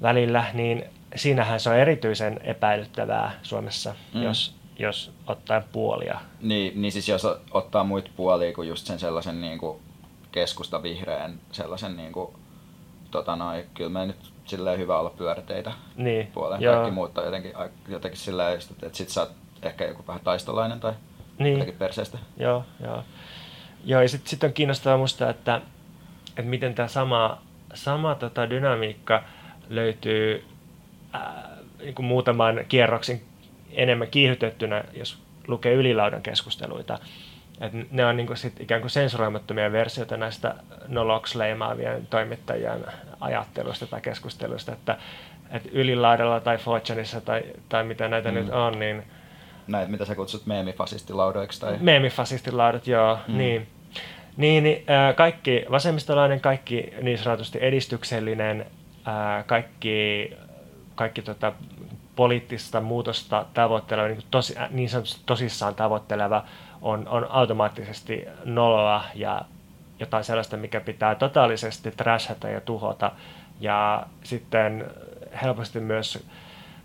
välillä, niin siinähän se on erityisen epäilyttävää Suomessa, mm. jos, jos ottaa puolia. Niin, niin siis jos ottaa muita puolia kuin just sen sellaisen niin kuin keskusta vihreän sellaisen niin kuin, tota noin, kyllä me nyt silleen hyvä olla pyöräteitä niin, puoleen. Joo. Kaikki muut on jotenkin, jotenkin silleen, että sit sä oot ehkä joku vähän taistolainen tai niin. jotenkin perseestä. Joo, joo. Joo, ja sitten sit on kiinnostavaa musta, että, että miten tämä sama, sama tota dynamiikka – löytyy ää, niin kuin muutaman kierroksen enemmän kiihdytettynä, jos lukee ylilaudan keskusteluita. Et ne on niin kuin sit ikään kuin sensuroimattomia versioita näistä noloks leimaavien toimittajien ajattelusta tai keskustelusta, että, että ylilaudalla tai Fortuneissa tai, tai mitä näitä mm. nyt on, niin... Näitä, mitä sä kutsut meemifasistilaudoiksi? Tai... Meemifasistilaudat, joo, mm. niin. Niin, niin kaikki vasemmistolainen, kaikki niin sanotusti edistyksellinen ää, kaikki, kaikki tota, poliittista muutosta tavoitteleva, niin, tosi, niin sanotusti tosissaan tavoitteleva on, on automaattisesti noloa ja jotain sellaista, mikä pitää totaalisesti trashata ja tuhota. Ja sitten helposti myös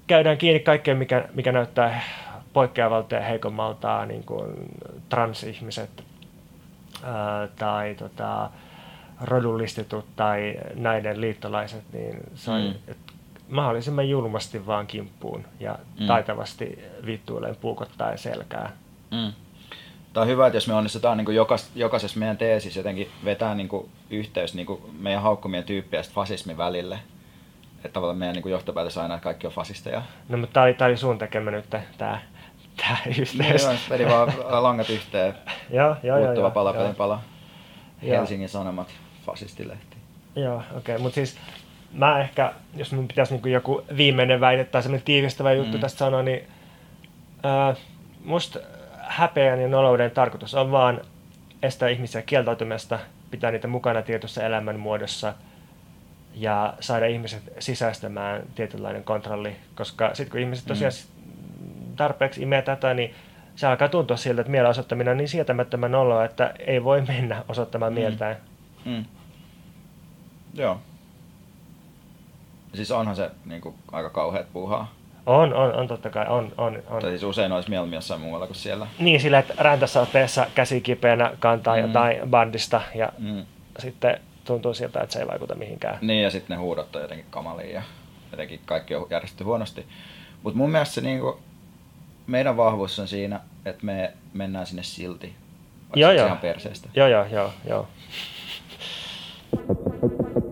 käydään kiinni kaikkeen, mikä, mikä näyttää poikkeavalta ja heikommalta, niin kuin transihmiset ää, tai tota, rodullistetut tai näiden liittolaiset, niin se on mm. mahdollisimman julmasti vaan kimppuun ja mm. taitavasti vittuilleen puukottaa selkää. Mm. Tämä on hyvä, että jos me onnistutaan niin jokas, jokaisessa meidän teesissä jotenkin vetää niin kuin yhteys niin kuin meidän haukkumien tyyppiä fasismin välille. Että tavallaan meidän niin johtopäätös aina, että kaikki on fasisteja. No, mutta tämä oli, tämä oli sun tekemä nyt tämä, tämä yhteys. Niin, vedi vaan langat yhteen. joo, joo, joo, joo, pala, joo. pala. Helsingin Sanomat fasistilehti. Joo, okei. Okay. Mutta siis mä ehkä, jos mun pitäisi niinku joku viimeinen väite tai semmoinen tiivistävä juttu mm. tästä sanoa, niin ää, musta häpeän ja nolouden tarkoitus on vaan estää ihmisiä kieltautumasta, pitää niitä mukana tietyssä elämän muodossa ja saada ihmiset sisäistämään tietynlainen kontrolli, koska sitten kun ihmiset mm. tosiaan mm. tarpeeksi imee tätä, niin se alkaa tuntua siltä, että mielen osoittaminen on niin sietämättömän oloa, että ei voi mennä osoittamaan mm. mieltään. Mm. Joo. Siis onhan se niin kuin, aika kauheat puuhaa. On, on, on totta kai, on, on, on. Tai siis usein olisi mieluummin jossain muualla kuin siellä. Niin, sillä, että räntäsateessa käsi kipeänä kantaa mm. jotain bandista ja mm. sitten tuntuu siltä, että se ei vaikuta mihinkään. Niin, ja sitten ne huudot on jotenkin kamalia ja jotenkin kaikki on järjestetty huonosti. Mutta mun mielestä se niinku, meidän vahvuus on siinä, että me mennään sinne silti. Joo, joo. ihan perseestä. Joo, joo, joo, joo.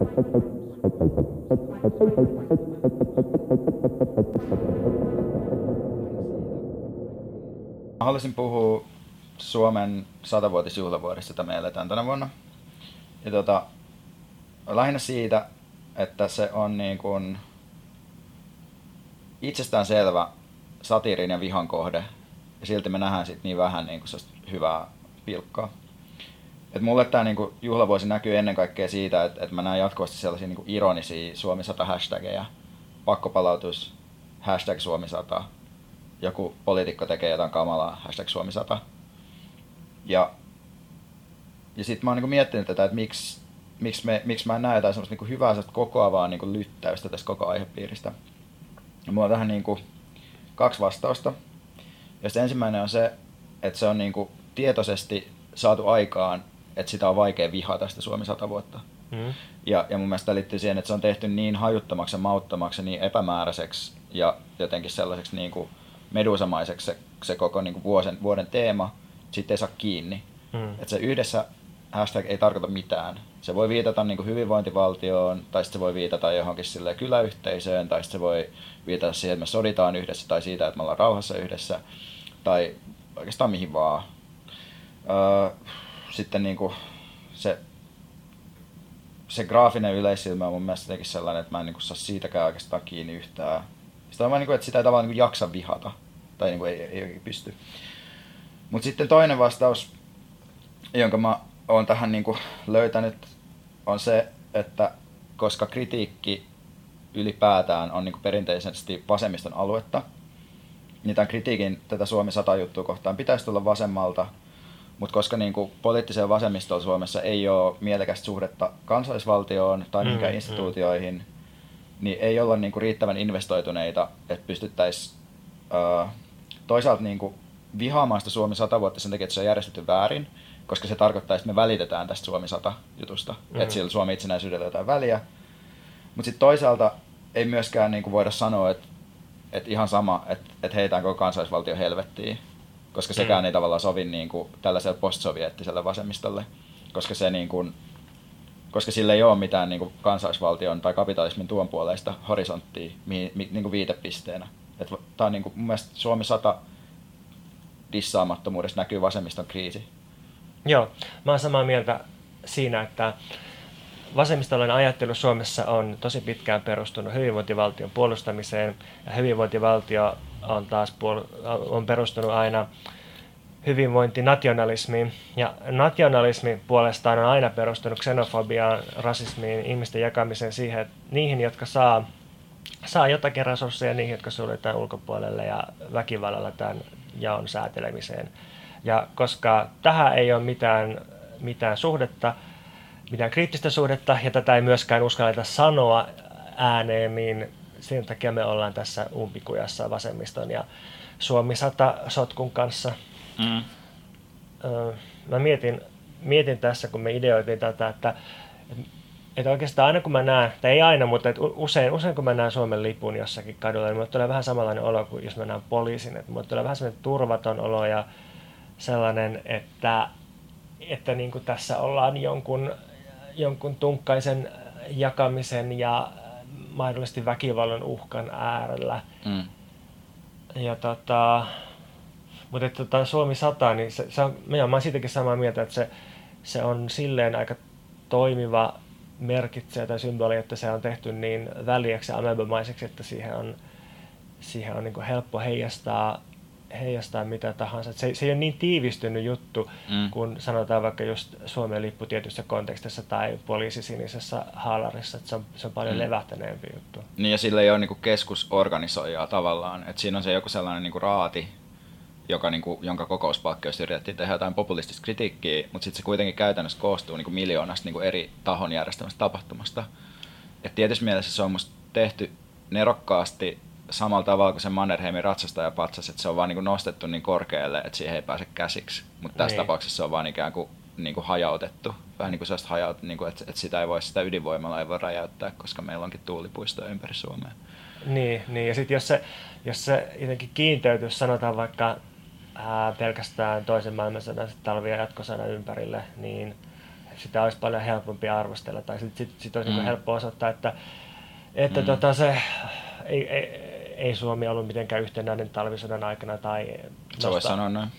Mä haluaisin puhua Suomen satavuotisjuhlavuodesta, jota me eletään tänä vuonna. Ja tota, lähinnä siitä, että se on niin kuin itsestään selvä satiirin ja vihan kohde. Ja silti me nähdään sit niin vähän niin kuin hyvää pilkkaa. Et mulle tämä niinku juhlavuosi näkyy ennen kaikkea siitä, että et mä näen jatkuvasti sellaisia niinku ironisia Suomi 100 hashtageja. Pakkopalautus, hashtag Suomi 100. Joku poliitikko tekee jotain kamalaa, hashtag Suomi 100. Ja, ja sitten mä oon niinku miettinyt tätä, että miksi, miksi, me, miksi mä en näe jotain semmoista niinku hyvää semmoista kokoavaa niinku lyttäystä tästä koko aihepiiristä. Ja mulla on tähän niinku kaksi vastausta. Ja ensimmäinen on se, että se on niinku tietoisesti saatu aikaan että sitä on vaikea vihata sitä Suomi 100 vuotta. Mm. Ja, ja mun mielestä tämä liittyy siihen, että se on tehty niin hajuttomaksi ja mauttomaksi niin epämääräiseksi ja jotenkin sellaiseksi niin kuin medusamaiseksi se, se koko niin kuin vuoden, vuoden teema, sitten ei saa kiinni. Mm. Että se yhdessä hashtag ei tarkoita mitään. Se voi viitata niin kuin hyvinvointivaltioon, tai sitten se voi viitata johonkin sille kyläyhteisöön, tai sitten se voi viitata siihen, että me soditaan yhdessä, tai siitä, että me ollaan rauhassa yhdessä, tai oikeastaan mihin vaan. Öö, sitten niin kuin se, se graafinen yleisilmä on mun mielestä jotenkin sellainen, että mä en niin kuin saa siitäkään oikeastaan kiinni yhtään. Sitä on vaan niin kuin, että sitä ei tavallaan niin kuin jaksa vihata. Tai niin kuin ei, ei, ei pysty. Mutta sitten toinen vastaus, jonka mä oon tähän niin kuin löytänyt, on se, että koska kritiikki ylipäätään on niin kuin perinteisesti vasemmiston aluetta, niin tämän kritiikin tätä Suomi 100 juttua kohtaan pitäisi tulla vasemmalta – mutta koska niin kuin, poliittiseen vasemmistoon Suomessa ei ole mielekästä suhdetta kansallisvaltioon tai mihinkään mm, instituutioihin, mm. niin ei olla niin kuin, riittävän investoituneita, että pystyttäisiin uh, toisaalta niin kuin, vihaamaan sitä Suomi 100 vuotta sen takia, että se on järjestetty väärin, koska se tarkoittaa, että me välitetään tästä Suomi 100 jutusta, mm. että sillä Suomi itsenäisyydellä jotain väliä. Mutta sitten toisaalta ei myöskään niin kuin, voida sanoa, että, että ihan sama, että, että heitään koko kansallisvaltio helvettiin koska sekään mm. ei tavallaan sovi niin kuin tällaiselle postsoviettiselle vasemmistolle, koska se niin kuin, koska sillä ei ole mitään niin kuin kansallisvaltion tai kapitalismin tuon puoleista horisonttia mi, mi, niin kuin viitepisteenä. Tämä on niin kuin, mun mielestä Suomi 100 dissaamattomuudessa näkyy vasemmiston kriisi. Joo, mä oon samaa mieltä siinä, että vasemmistolainen ajattelu Suomessa on tosi pitkään perustunut hyvinvointivaltion puolustamiseen, ja hyvinvointivaltio on taas puol- on perustunut aina hyvinvointinationalismiin. Ja nationalismi puolestaan on aina perustunut xenofobiaan, rasismiin, ihmisten jakamiseen siihen, että niihin, jotka saa, saa jotakin resursseja, niihin, jotka suljetaan ulkopuolelle ja väkivallalla tämän jaon säätelemiseen. Ja koska tähän ei ole mitään, mitään suhdetta, mitään kriittistä suhdetta, ja tätä ei myöskään uskalleta sanoa ääneen, niin sen takia me ollaan tässä umpikujassa vasemmiston ja Suomi 100 sotkun kanssa. Mm. mä mietin, mietin tässä, kun me ideoitiin tätä, että, että oikeastaan aina kun mä näen, tai ei aina, mutta että usein, usein kun mä näen Suomen lipun jossakin kadulla, niin mulle tulee vähän samanlainen olo kuin jos mä näen poliisin. Että mulle tulee vähän sellainen turvaton olo ja sellainen, että, että niin kuin tässä ollaan jonkun, jonkun tunkkaisen jakamisen ja mahdollisesti väkivallan uhkan äärellä. Mm. Ja tota, mutta että tota Suomi 100, niin se, se on, mä olen siitäkin samaa mieltä, että se, se on silleen aika toimiva merkitsee tai symboli, että se on tehty niin väliäksi ja että siihen on, siihen on niin helppo heijastaa heijastaa mitä tahansa. Se, se ei ole niin tiivistynyt juttu, mm. kun sanotaan vaikka just Suomen lippu tietyssä kontekstissa tai poliisi sinisessä haalarissa, että se on, se on paljon mm. levähtäneempi juttu. Niin ja sillä ei ole niinku keskusorganisoijaa tavallaan, että siinä on se joku sellainen niinku raati, joka, niinku, jonka kokouspakkeus yritettiin tehdä jotain populistista kritiikkiä, mutta sitten se kuitenkin käytännössä koostuu niinku miljoonasta niinku eri tahon järjestämästä tapahtumasta. Et tietyssä mielessä se on musta tehty nerokkaasti samalla tavalla kuin se Mannerheimin ratsastajapatsas, että se on vaan niin kuin nostettu niin korkealle, että siihen ei pääse käsiksi. Mutta tässä Niin. tapauksessa se on vaan ikään kuin, niin kuin hajautettu. Vähän niin kuin sellaista hajaut, niin kuin, että, että sitä ei voi, sitä ydinvoimalla ei voi räjäyttää, koska meillä onkin tuulipuistoja ympäri Suomea. Niin, niin. ja sitten jos se, jos se jotenkin kiteytyisi, sanotaan vaikka ää, pelkästään toisen maailmansodan sit talvi- ja jatkosodan ympärille, niin sitä olisi paljon helpompi arvostella. Tai sitten sit, sit olisi mm. Mm. helppo osoittaa, että, että. Mm. tota se, ei, ei, ei Suomi ollut mitenkään yhtenäinen talvisodan aikana. Tai Sä nosta- sanoa noin.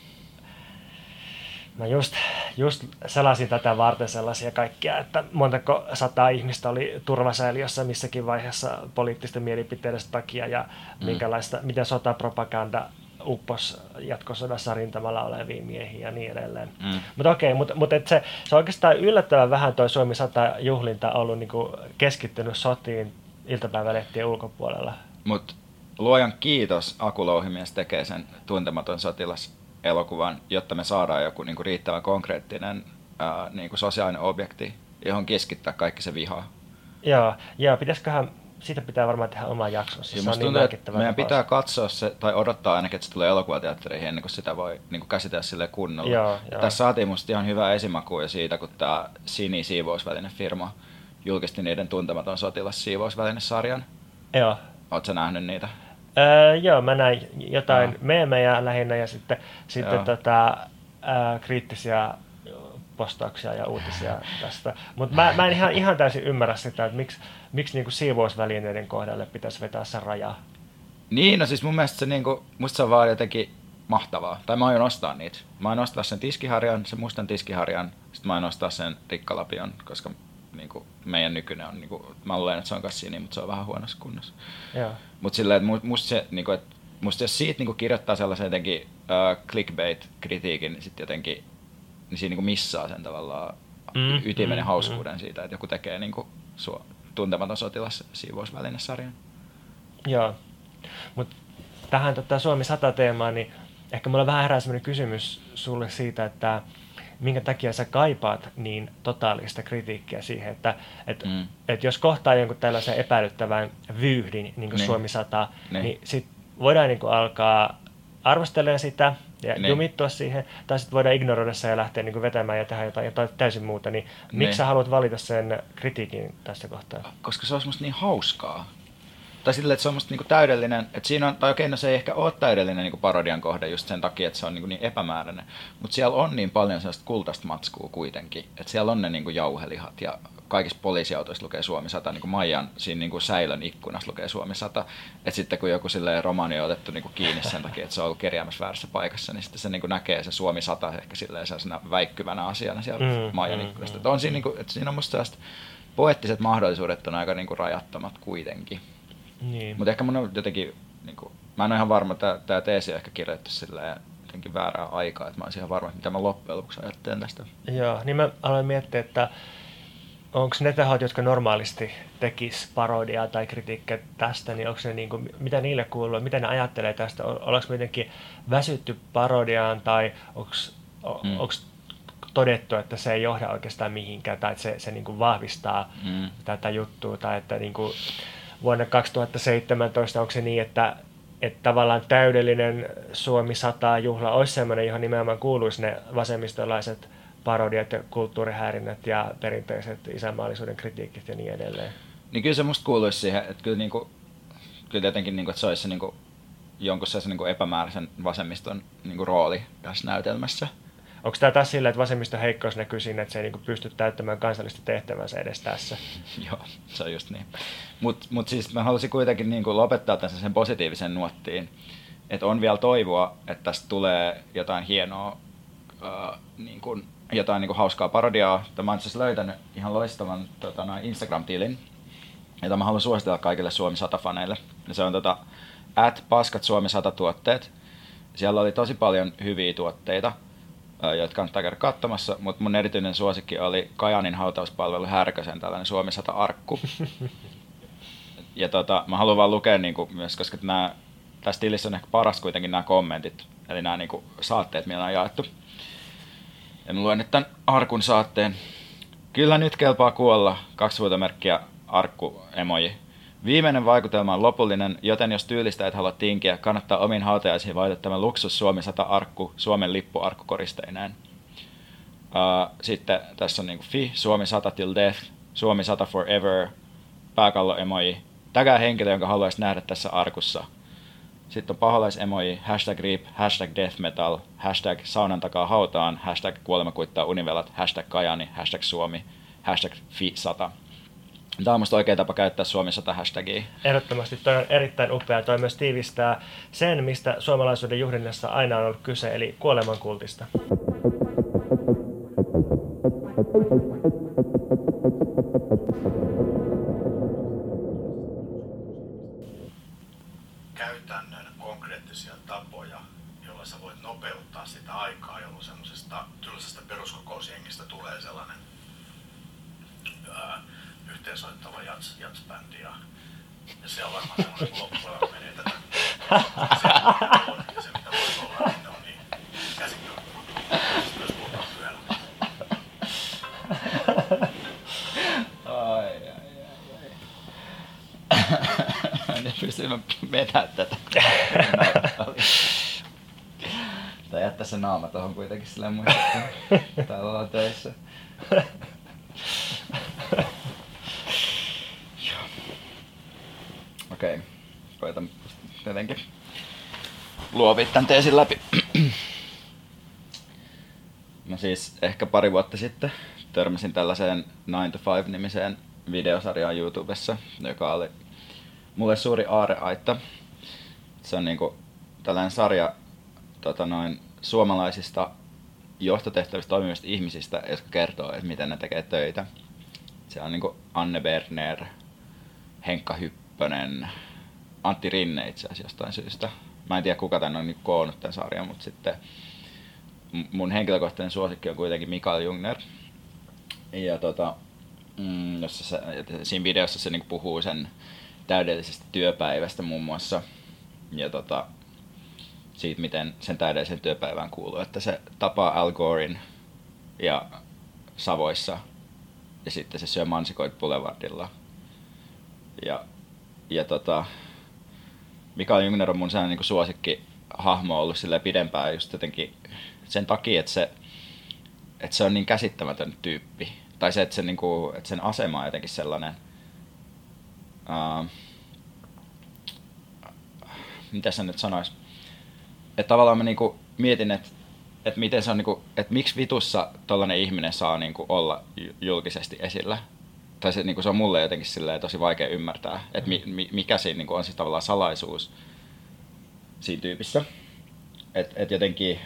Mä just, just selasin tätä varten sellaisia kaikkia, että montako sataa ihmistä oli turvasäiliössä missäkin vaiheessa poliittisten mielipiteiden takia ja Mm. minkälaista, miten sotapropaganda uppos jatkosodassa rintamalla oleviin miehiin ja niin edelleen. Mm. Mutta okei, mutta mut et se, se on oikeastaan yllättävän vähän toi Suomi 100 juhlinta ollut niinku keskittynyt sotiin iltapäivälehtien ulkopuolella. Mutta luojan kiitos, Aku Louhimies tekee sen tuntematon sotilas elokuvan, jotta me saadaan joku niinku riittävän konkreettinen ää, niinku sosiaalinen objekti, johon keskittää kaikki se viha. Joo, ja pitäisiköhän, siitä pitää varmaan tehdä oma jaksonsa. Ja Se on niin tuntuu, että merkittävä meidän tapaus. pitää katsoa se, tai odottaa ainakin, että se tulee elokuvateattereihin ennen kuin sitä voi niin kuin käsitellä sille kunnolla. Joo, joo. Tässä saatiin musta ihan hyvä esimaku jo siitä, kun tämä Sini siivousväline firma julkisti niiden tuntematon sotilas siivousvälinesarjan. Joo. Oletko nähnyt niitä? Öö, joo, mä näin jotain Joo. meemejä lähinnä ja sitten, sitten Joo. tota, ää, kriittisiä postauksia ja uutisia tästä. Mutta mä, mä en ihan, ihan täysin ymmärrä sitä, että miksi, miksi niinku siivousvälineiden kohdalle pitäisi vetää se raja. Niin, no siis mun mielestä se, niinku, musta se on vaan jotenkin mahtavaa. Tai mä aion ostaa niitä. Mä aion ostaa sen tiskiharjan, sen mustan tiskiharjan, sitten mä aion ostaa sen rikkalapion, koska niinku, meidän nykyinen on, niinku, mä luulen, että se on kassini, mutta se on vähän huonossa kunnossa. Mutta silleen, että mu- musta se, niinku, et, musta jos siitä niinku kirjoittaa sellaisen jotenkin uh, clickbait-kritiikin, niin sitten jotenkin, niin siinä niinku missaa sen tavallaan Mm, mm, ytimen ja mm, hauskuuden siitä, että joku tekee niinku sua, tuntematon sotilas siivousvälinesarjan. Joo. Mutta tähän tota, Suomi 100 teemaan, niin ehkä mulla vähän herää sellainen kysymys sulle siitä, että minkä takia sä kaipaat niin totaalista kritiikkiä siihen, että et, mm. Et jos kohtaa jonkun tällaisen epäilyttävän vyyhdin, niin kuin Niin. Suomi 100, niin, Niin. niin sit voidaan niin kuin alkaa arvostelemaan sitä ja Niin. jumittua siihen, tai sitten voidaan ignoroida se ja lähteä niin kuin vetämään ja tehdä jotain, jotain täysin muuta, niin, miksi sä haluat valita sen kritiikin tässä kohtaa? koska se olisi musta niin hauskaa. Tai silleen, että se on musta niinku täydellinen, että siinä on, tai okei, no se ei ehkä ole täydellinen niinku parodian kohde just sen takia, että se on niinku niin epämääräinen. Mutta siellä on niin paljon sellaista kultaista matskua kuitenkin, että siellä on ne niinku jauhelihat ja kaikissa poliisiautoissa lukee Suomi 100, niin kuin Maijan siinä niin kuin säilön ikkunassa lukee Suomi 100. Että sitten kun joku silleen romani on otettu niin kuin kiinni sen takia, että se on ollut kerjäämässä väärässä paikassa, niin sitten se niin kuin näkee se Suomi 100 ehkä silleen sellaisena väikkyvänä asiana siellä Mm, mm, Maijan mm, ikkunasta. mm. Että on siinä, niin kuin, että siinä on musta poettiset mahdollisuudet on aika niin kuin rajattomat kuitenkin. Niin. Mutta ehkä mun on jotenkin, niin kuin, mä en ole ihan varma, että tämä teesi on ehkä kirjoitettu silleen jotenkin väärää aikaa, että mä olisin ihan varma, että mitä mä loppujen lopuksi ajattelen tästä. Joo, niin mä aloin miettiä, että onko ne tahot, jotka normaalisti tekis parodiaa tai kritiikkiä tästä, niin onko ne niin kuin, mitä niille kuuluu, mitä ne ajattelee tästä, ollaanko jotenkin väsytty parodiaan tai onko Mm. todettu, että se ei johda oikeastaan mihinkään tai että se, se niin kuin vahvistaa Mm. tätä juttua tai että niin kuin vuonna 2017 onko se niin, että, että tavallaan täydellinen Suomi 100 juhla olisi sellainen, johon nimenomaan kuuluisi ne vasemmistolaiset parodiat ja kulttuurihäirinnät ja perinteiset isänmaallisuuden kritiikit ja niin edelleen. Niin kyllä se musta kuuluisi siihen, että kyllä, niinku, kyllä tietenkin niinku, että se olisi se niinku, jonkun sellaisen niinku epämääräisen vasemmiston niinku, rooli tässä näytelmässä. Onko tämä taas sillä, että vasemmiston heikkous näkyy siinä, että se ei niin pysty täyttämään kansallista tehtävänsä edes tässä? Joo, se on just niin. Mutta mut siis mä halusin kuitenkin niinku lopettaa tämän sen positiivisen nuottiin, että on vielä toivoa, että tästä tulee jotain hienoa, äh, niin kuin, jotain niin hauskaa parodiaa. Mä oon asiassa löytänyt ihan loistavan tota, Instagram-tilin, jota mä haluan suositella kaikille Suomi 100-faneille. Ja se on tota, at paskat Suomi 100 tuotteet. Siellä oli tosi paljon hyviä tuotteita, joita kannattaa käydä katsomassa, mutta mun erityinen suosikki oli Kajanin hautauspalvelu Härkösen tällainen Suomi 100 arkku. ja tota, mä haluan vaan lukea niinku myös, koska nää, tässä tilissä on ehkä paras kuitenkin nämä kommentit, eli nämä niinku saatteet, millä on jaettu. Ja mä luen nyt tämän arkun saatteen. Kyllä nyt kelpaa kuolla, kaksi huutomerkkiä arkku emoji. Viimeinen vaikutelma on lopullinen, joten jos tyylistä et halua tinkiä, kannattaa omiin hautajaisiin vaihtaa tämä luksus Suomi 100 arkku, Suomen lippu arkkukoristeineen. Uh, sitten tässä on niin kuin Fi, Suomi 100 till death, Suomi 100 forever, pääkallo emoji, tägää henkilö, jonka haluaisi nähdä tässä arkussa. Sitten on paholaisemoji, hashtag RIP, hashtag death metal, hashtag saunan takaa hautaan, hashtag kuolema kuittaa univelat, hashtag Kajani, hashtag Suomi, hashtag Fi100. Tämä on musta oikea tapa käyttää Suomi 100 hashtagia. Ehdottomasti toi on erittäin upea. Toi myös tiivistää sen, mistä suomalaisuuden juhlinnassa aina on ollut kyse, eli kuolemankultista. käytännön konkreettisia tapoja, joilla sä voit nopeuttaa sitä aikaa, jolloin semmoisesta peruskokousjengistä tulee sellainen ää, yhteensoittava jats, jatsbändi ja, ja se on varmaan semmoinen, kun loppujen menee tätä. Se, ja se mitä voisi olla, niin ne on niin käsittämättömän. Myös puhutaan yöllä. Ai, ai, ai, ai. Tätä. Tai jättää se naama tuohon kuitenkin sillä muista, että täällä ollaan töissä. Joo. Okei, okay. koitan jotenkin luovia tämän teesin läpi. Mä siis ehkä pari vuotta sitten törmäsin tällaiseen 9 to 5 nimiseen videosarjaan YouTubessa, joka oli mulle suuri aareaitta. Se on niinku tällainen sarja tota noin, suomalaisista johtotehtävistä toimivista ihmisistä, jotka kertoo, että miten ne tekee töitä. Se on niinku Anne Berner, Henkka Hyppönen, Antti Rinne itse asiassa jostain syystä. Mä en tiedä kuka tän on niinku koonnut tämän sarjan, mutta sitten mun henkilökohtainen suosikki on kuitenkin Mikael Jungner. Ja tota, mm, jossa se, siinä videossa se niinku puhuu sen täydellisestä työpäivästä muun muassa. Ja tota, siitä, miten sen täydellisen työpäivään kuuluu. Että se tapaa Al Gorein ja Savoissa ja sitten se syö mansikoit Boulevardilla. Ja, ja tota, Mikael Jungner on mun sellainen niin suosikki hahmo ollut sille pidempään just jotenkin sen takia, että se, että se on niin käsittämätön tyyppi. Tai se, että, se, niin kuin, että sen asema on jotenkin sellainen, uh, mitä se nyt sanoisi, että tavallaan mä kuin mietin, että, että miten se on, niin kuin, että miksi vitussa tollainen ihminen saa niin kuin olla julkisesti esillä. Tai se, niin kuin se on mulle jotenkin silleen tosi vaikea ymmärtää, että mi, mi, mikä siinä niin kuin on siis tavallaan salaisuus siinä tyypissä. Että et jotenkin,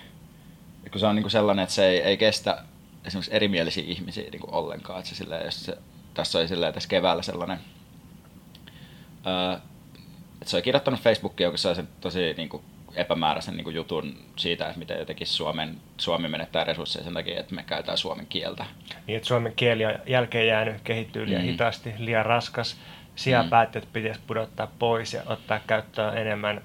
kun se on niin kuin sellainen, että se ei, ei kestä esimerkiksi erimielisiä ihmisiä niin kuin ollenkaan. Että se, silleen, jos se, tässä oli silleen, tässä keväällä sellainen, ää, että se oli kirjoittanut Facebookiin joku sellaisen tosi niin kuin epämääräisen niin kuin jutun siitä, että miten jotenkin Suomen, Suomi menettää resursseja sen takia, että me käytetään suomen kieltä. Niin, että suomen kieli on jälkeen jäänyt, kehittyy liian mm. hitaasti, liian raskas. Sijaan mm. päätti, että pitäisi pudottaa pois ja ottaa käyttöön enemmän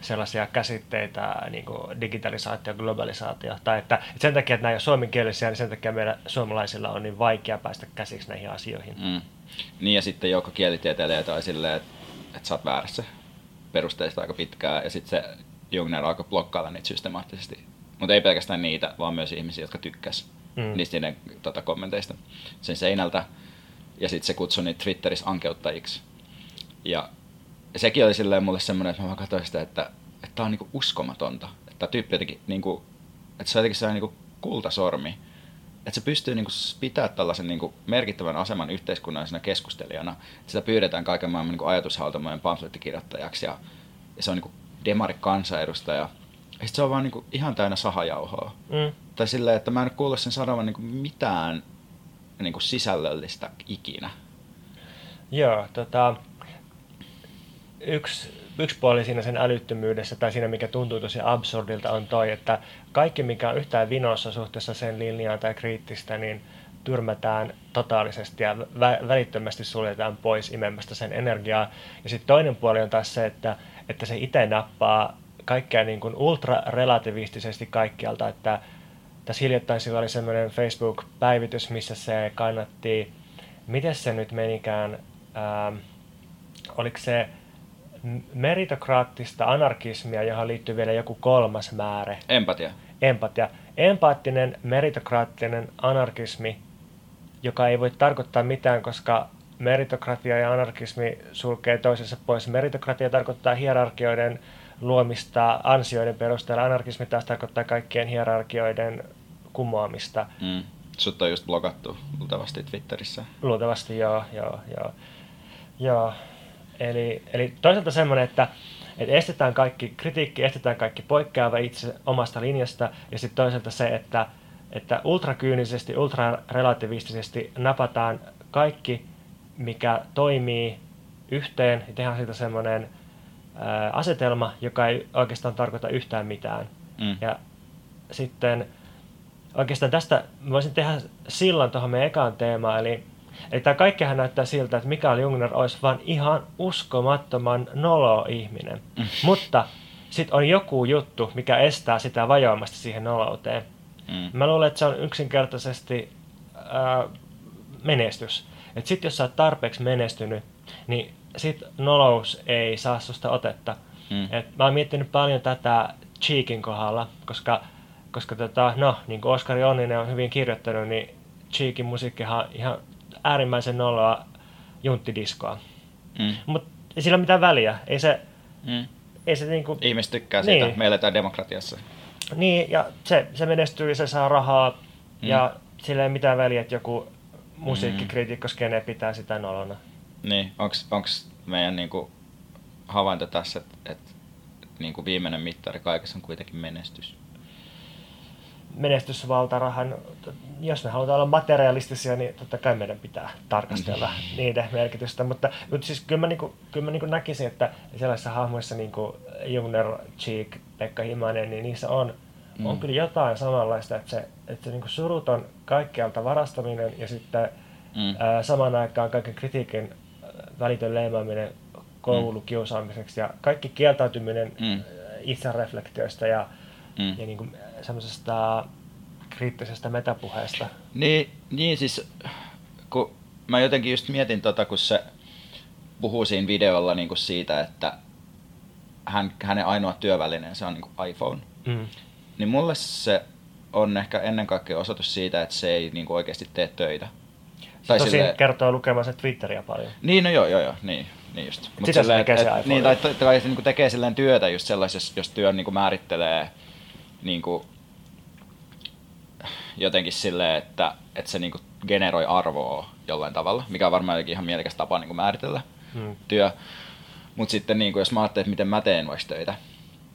sellaisia käsitteitä, niin kuin digitalisaatio, globalisaatio, tai että, että sen takia, että nämä ei ole suomenkielisiä, niin sen takia meidän suomalaisilla on niin vaikea päästä käsiksi näihin asioihin. Mm. Niin ja sitten joku kielitieteilijä tai silleen, että, että sä oot väärässä perusteista aika pitkään, ja sitten se Jungner alkoi blokkailla niitä systemaattisesti. Mutta ei pelkästään niitä, vaan myös ihmisiä, jotka tykkäs mm. niistä niiden tota, kommenteista sen seinältä. Ja sitten se kutsui niitä Twitterissä ankeuttajiksi. Ja sekin oli silleen mulle semmoinen, että mä vaan katsoin sitä, että, että tää on niinku uskomatonta. Että tyyppi jotenkin, niinku, että se on jotenkin sellainen niinku kultasormi. Että se pystyy niinku pitää tällaisen niinku merkittävän aseman yhteiskunnallisena keskustelijana. Että sitä pyydetään kaiken maailman niinku ajatushautomojen pamflettikirjoittajaksi ja, ja se on niinku demari kansanedustaja. Ja sit se on vaan niinku ihan täynnä sahajauhoa. Mm. Tai silleen, että mä en kuullut sen sanovan niinku mitään niinku sisällöllistä ikinä. Joo, tota, yksi, yksi puoli siinä sen älyttömyydessä tai siinä, mikä tuntuu tosi absurdilta, on toi, että kaikki, mikä on yhtään vinossa suhteessa sen linjaan tai kriittistä, niin tyrmätään totaalisesti ja vä- välittömästi suljetaan pois imemästä sen energiaa. Ja sitten toinen puoli on taas se, että, että se itse nappaa kaikkea niin kuin ultra-relativistisesti kaikkialta, että tässä hiljattain sillä oli semmoinen Facebook-päivitys, missä se kannatti, miten se nyt menikään, ää, oliko se meritokraattista anarkismia, johon liittyy vielä joku kolmas määrä. Empatia. Empatia. Empaattinen, meritokraattinen anarkismi, joka ei voi tarkoittaa mitään, koska meritokratia ja anarkismi sulkee toisensa pois. Meritokratia tarkoittaa hierarkioiden luomista ansioiden perusteella. Anarkismi taas tarkoittaa kaikkien hierarkioiden kumoamista. Mm. Sut on just blokattu luultavasti Twitterissä. Luultavasti joo, joo, joo. joo. Eli, eli toisaalta semmoinen, että, että estetään kaikki kritiikki, estetään kaikki poikkeava itse omasta linjasta, ja sitten toisaalta se, että, että ultrakyynisesti, ultrarelativistisesti napataan kaikki, mikä toimii yhteen, ja tehdään siitä semmoinen asetelma, joka ei oikeastaan tarkoita yhtään mitään. Mm. Ja sitten oikeastaan tästä voisin tehdä sillan tuohon meidän ekaan teemaan, eli Eli tämä kaikkihan näyttää siltä, että Mikael Jungner olisi vain ihan uskomattoman nolo ihminen. Mm. Mutta sitten on joku juttu, mikä estää sitä vajoamasta siihen nolouteen. Mm. Mä luulen, että se on yksinkertaisesti ää, menestys. Että sitten jos sä oot tarpeeksi menestynyt, niin sit nolous ei saa susta otetta. Mm. Et mä oon miettinyt paljon tätä Cheekin kohdalla, koska, koska tota, no, niin kuin Oskari Onninen on hyvin kirjoittanut, niin Cheekin musiikkihan ihan äärimmäisen noloa junttidiskoa. Mm. Mutta ei sillä ole mitään väliä. Ei se, mm. ei se niinku... Ihmiset tykkää siitä. Niin. Me eletään demokratiassa. Niin, ja se, se menestyy ja se saa rahaa. Mm. Ja sillä ei ole mitään väliä, että joku musiikkikriitikkoskene mm. pitää sitä nolona. Niin, onko meidän niinku havainto tässä, että et, niinku viimeinen mittari kaikessa on kuitenkin menestys? menestysvaltarahan, jos me halutaan olla materialistisia, niin totta kai meidän pitää tarkastella mm-hmm. niiden merkitystä. Mutta, mutta siis kyllä mä, niin kuin, kyllä mä niin kuin näkisin, että sellaisissa hahmoissa niin kuin Jungner, Cheek, Pekka Himanen, niin niissä on, mm. on kyllä jotain samanlaista, että se, että se niin suruton kaikkialta varastaminen ja sitten mm. ää, samaan aikaan kaiken kritiikin välitön leimaaminen koulukiusaamiseksi ja kaikki kieltäytyminen mm. itsereflektioista ja, mm. ja niin kuin, semmoisesta kriittisestä metapuheesta. Niin, niin siis, kun mä jotenkin just mietin tota, kun se puhuu siinä videolla niin kuin siitä, että hän, hänen ainoa työvälineensä on niin kuin iPhone. Mm. Niin mulle se on ehkä ennen kaikkea osoitus siitä, että se ei niin kuin oikeasti tee töitä. Tai Tosin sille... kertoo lukemansa Twitteriä paljon. Niin, no joo, joo, joo, niin, niin just. Mut Sitä silleen, tekee et, se Niin, tai, tai, tai se niin tekee silleen työtä just sellaisessa, jos työ niin kuin määrittelee niin kuin jotenkin silleen, että, että se niinku generoi arvoa jollain tavalla, mikä on varmaan ihan mielekäs tapa niinku määritellä hmm. työ. Mutta sitten niinku, jos mä ajattelen, että miten mä teen vaikka töitä,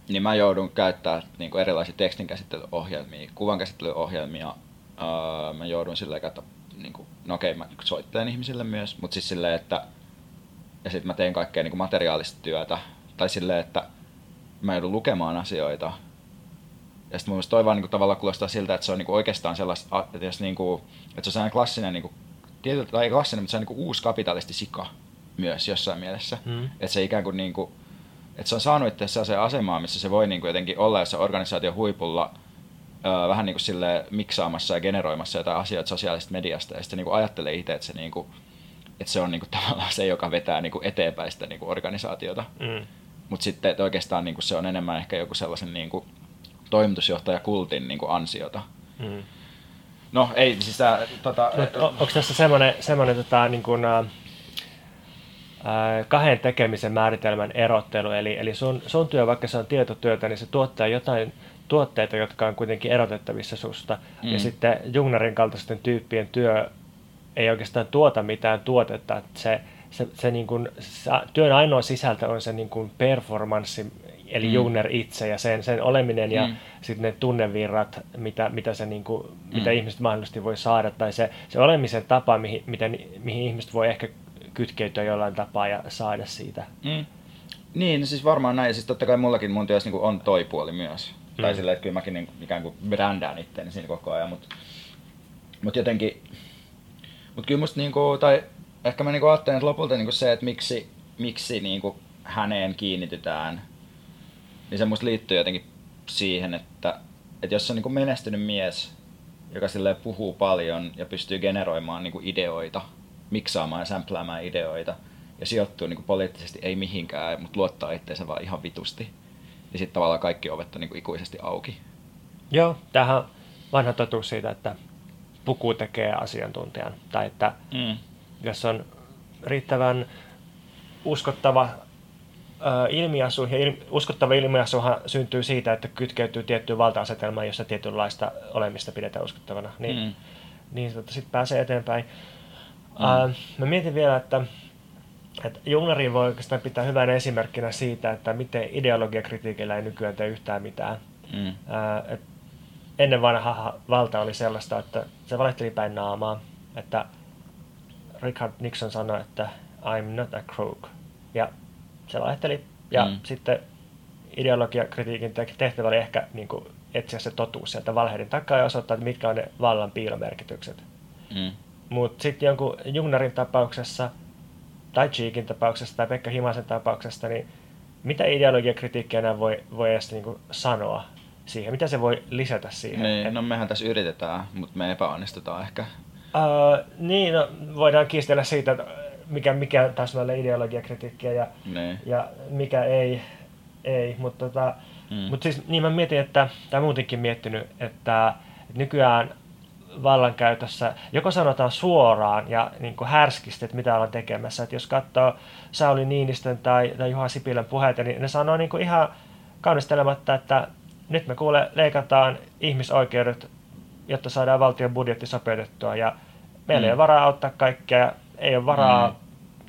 niin mä joudun käyttämään niinku erilaisia tekstinkäsittelyohjelmia, kuvankäsittelyohjelmia. Öö, mä joudun silleen käyttää, niinku, no okei, mä soittelen ihmisille myös, mutta siis silleen, että ja sitten mä teen kaikkea niinku materiaalista työtä, tai silleen, että mä joudun lukemaan asioita, ja sitten mun mielestä toi vaan niin tavallaan kuulostaa siltä, että se on niin oikeastaan sellaista, että, jos niin kuin, että se on sellainen klassinen, niin kuin, tietyllä, tai ei klassinen, mutta se on niin uusi kapitalisti sika myös jossain mielessä. Mm. Että se ikään kuin, niin kuin että se on saanut itse sellaiseen asemaan, missä se voi niin kuin jotenkin olla jossain organisaation huipulla öö, vähän niin kuin sille miksaamassa ja generoimassa jotain asioita sosiaalisesta mediasta ja sitten niin kuin ajattelee itse, että se, niin kuin, että se on niin kuin tavallaan se, joka vetää niin kuin eteenpäin sitä niin kuin organisaatiota. Mm. Mutta sitten että oikeastaan niin kuin se on enemmän ehkä joku sellaisen niin kuin, toimitusjohtajakultin niin kuin ansiota. Mm. No ei, siis tää, tota, on, onko tässä semmoinen, semmoinen tota, niin kuin, äh, kahden tekemisen määritelmän erottelu, eli, eli sun, sun työ, vaikka se on tietotyötä, niin se tuottaa jotain tuotteita, jotka on kuitenkin erotettavissa susta, mm. ja sitten Jungnerin kaltaisten tyyppien työ ei oikeastaan tuota mitään tuotetta, että se, se, se niin kuin, työn ainoa sisältö on se niin kuin performanssi, eli mm. Jungner itse ja sen, sen oleminen ja mm. sitten ne tunnevirrat, mitä, mitä, se, niin kuin, mm. mitä ihmiset mahdollisesti voi saada, tai se, se olemisen tapa, mihin, miten, mihin ihmiset voi ehkä kytkeytyä jollain tapaa ja saada siitä. Mm. Niin, siis varmaan näin. Siis totta kai mullakin mun työssä niin on toi puoli myös. Mm. Tai silleen, että kyllä mäkin niin, ikään kuin brändään itteeni siinä koko ajan, mutta mut jotenkin, mutta kyllä musta niin kuin, tai ehkä mä niin kuin ajattelen, että lopulta niin kuin se, että miksi, miksi niin kuin häneen kiinnitytään niin se musta liittyy jotenkin siihen, että, että jos on niin menestynyt mies, joka sille puhuu paljon ja pystyy generoimaan niin ideoita, miksaamaan ja sämpläämään ideoita, ja sijoittuu niin kuin poliittisesti ei mihinkään, mutta luottaa itseensä vaan ihan vitusti. Ja sitten tavallaan kaikki ovet on niin kuin ikuisesti auki. Joo, tähän on vanha totuus siitä, että puku tekee asiantuntijan. Tai että Mm. jos on riittävän uskottava ilmiasu, ja il, uskottava ilmiasuhan syntyy siitä, että kytkeytyy tiettyyn valta-asetelmaan, jossa tietynlaista olemista pidetään uskottavana, niin, Mm. mm. niin tota, sitten pääsee eteenpäin. Mm. mä mietin vielä, että, että Jungnerin voi oikeastaan pitää hyvänä esimerkkinä siitä, että miten ideologiakritiikillä ei nykyään tee yhtään mitään. Mm. Ää, et ennen vanha valta oli sellaista, että se valehteli päin naamaa, että Richard Nixon sanoi, että I'm not a crook. Ja se valehteli. Ja Mm. sitten ideologiakritiikin te- tehtävä oli ehkä niin kuin, etsiä se totuus sieltä valheiden takaa ja osoittaa, että mitkä on ne vallan piilomerkitykset. Mm. Mutta sitten jonkun Jungnerin tapauksessa, tai Cheekin tapauksessa, tai Pekka Himasen tapauksessa, niin mitä ideologiakritiikkiä enää voi, voi edes niin kuin sanoa siihen? Mitä se voi lisätä siihen? Niin, Et- no mehän tässä yritetään, mutta me epäonnistutaan ehkä. Uh, niin, no, voidaan kiistellä siitä, mikä, mikä täsmälleen ideologiakritiikkiä ja, Niin. ja mikä ei, ei. mutta tota, mm. mut siis niin mä mietin, että, tai muutenkin miettinyt, että, että nykyään vallankäytössä joko sanotaan suoraan ja niin kuin härskisti, että mitä ollaan tekemässä. Että jos katsoo Sauli Niinistön tai, tai Juha Sipilän puheita, niin ne sanoo niin kuin ihan kaunistelematta, että nyt me kuule leikataan ihmisoikeudet, jotta saadaan valtion budjetti sopeutettua ja meillä Mm. ei ole varaa auttaa kaikkea, ei ole varaa Mm.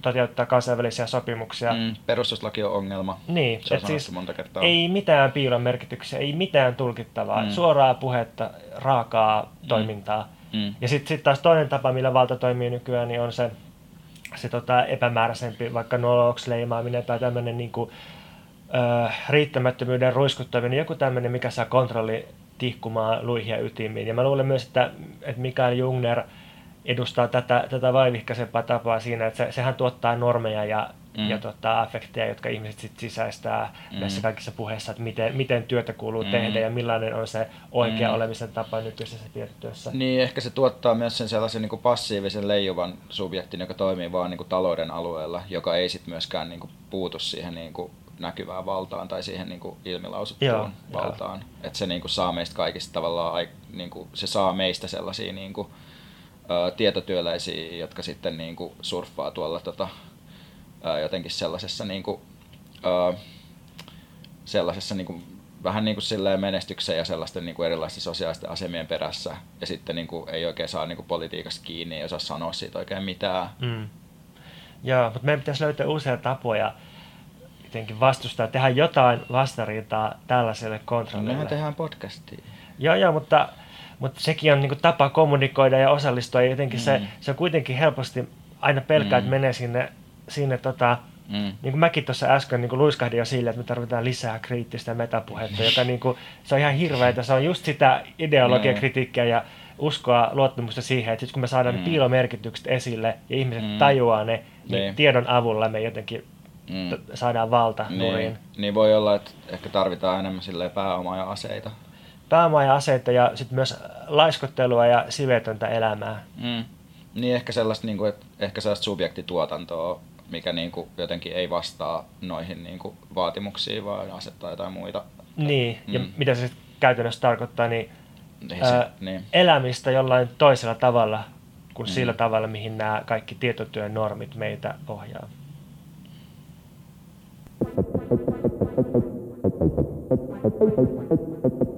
Toteuttaa kansainvälisiä sopimuksia. Mm. Perustuslaki on ongelma. Niin, Se on siis monta kertaa. ei mitään piilon merkityksiä, ei mitään tulkittavaa, Mm. mm. suoraa puhetta, raakaa toimintaa. Mm. Ja sitten sit taas toinen tapa, millä valta toimii nykyään, niin on se, se tota epämääräisempi, vaikka noloksi leimaaminen tai tämmöinen niinku, ö, riittämättömyyden ruiskuttaminen, joku tämmöinen, mikä saa kontrolli tihkumaan luihin ja ytimiin. Ja mä luulen myös, että, että Mikael Jungner edustaa tätä, tätä vaivihkaisempaa tapaa siinä, että se, sehän tuottaa normeja ja, Mm. ja tota, affekteja, jotka ihmiset sit sisäistää Mm. näissä kaikissa puheissa, että miten, miten työtä kuuluu Mm. tehdä ja millainen on se oikea Mm. olemisen tapa nykyisessä tietotyössä. Niin, ehkä se tuottaa myös sen sellaisen niin kuin passiivisen leijuvan subjektin, joka toimii vaan niin kuin talouden alueella, joka ei sitten myöskään niin kuin puutu siihen niin kuin näkyvään valtaan tai siihen niin kuin ilmilausuttuun Joo, valtaan. Että se niin kuin saa meistä kaikista tavallaan, niin kuin, se saa meistä sellaisia niin kuin, tietotyöläisiä, jotka sitten niin kuin surffaa tuolla tota, ä, jotenkin sellaisessa niin kuin, ä, sellaisessa niin kuin, vähän niin kuin silleen menestyksen ja sellaisten niin kuin erilaisten sosiaalisten asemien perässä. Ja sitten niin kuin, ei oikein saa niin kuin politiikasta kiinni, ei osaa sanoa siitä oikein mitään. Mm. Joo, mutta meidän pitäisi löytää uusia tapoja jotenkin vastustaa, tehdä jotain vastarintaa tällaiselle No, kontrollille. mehän tehdään podcastia. Joo, joo, mutta, mutta sekin on niin kuin tapa kommunikoida ja osallistua. Ja jotenkin mm. se, se on kuitenkin helposti aina pelkää, Mm. mm. että menee sinne, sinne tota, Mm. niin kuin mäkin tuossa äsken niin kuin luiskahdin jo sille, että me tarvitaan lisää kriittistä metapuhetta, joka niin kuin, se on ihan hirveätä. Se on just sitä ideologiakritiikkiä ja uskoa, luottamusta siihen, että sit kun me saadaan Mm. ne piilomerkitykset esille ja ihmiset Mm. tajuaa ne, niin Niin. tiedon avulla me jotenkin Mm. t- saadaan valta Niin, nurin. niin voi olla, että ehkä tarvitaan enemmän silleen pääomaa ja aseita. Pääomaa ja aseita ja sitten myös laiskottelua ja sivetöntä elämää. Mm. Niin ehkä sellaista, niin kuin, että ehkä sellaista subjektituotantoa, mikä niin kuin, jotenkin ei vastaa noihin niin kuin, vaatimuksiin, vaan asettaa jotain muita. Niin, ja Mm. mitä se käytännössä tarkoittaa, niin Niin, se, ää, niin. elämistä jollain toisella tavalla kuin Mm. sillä tavalla, mihin nämä kaikki tietotyön normit meitä ohjaa. Thank you.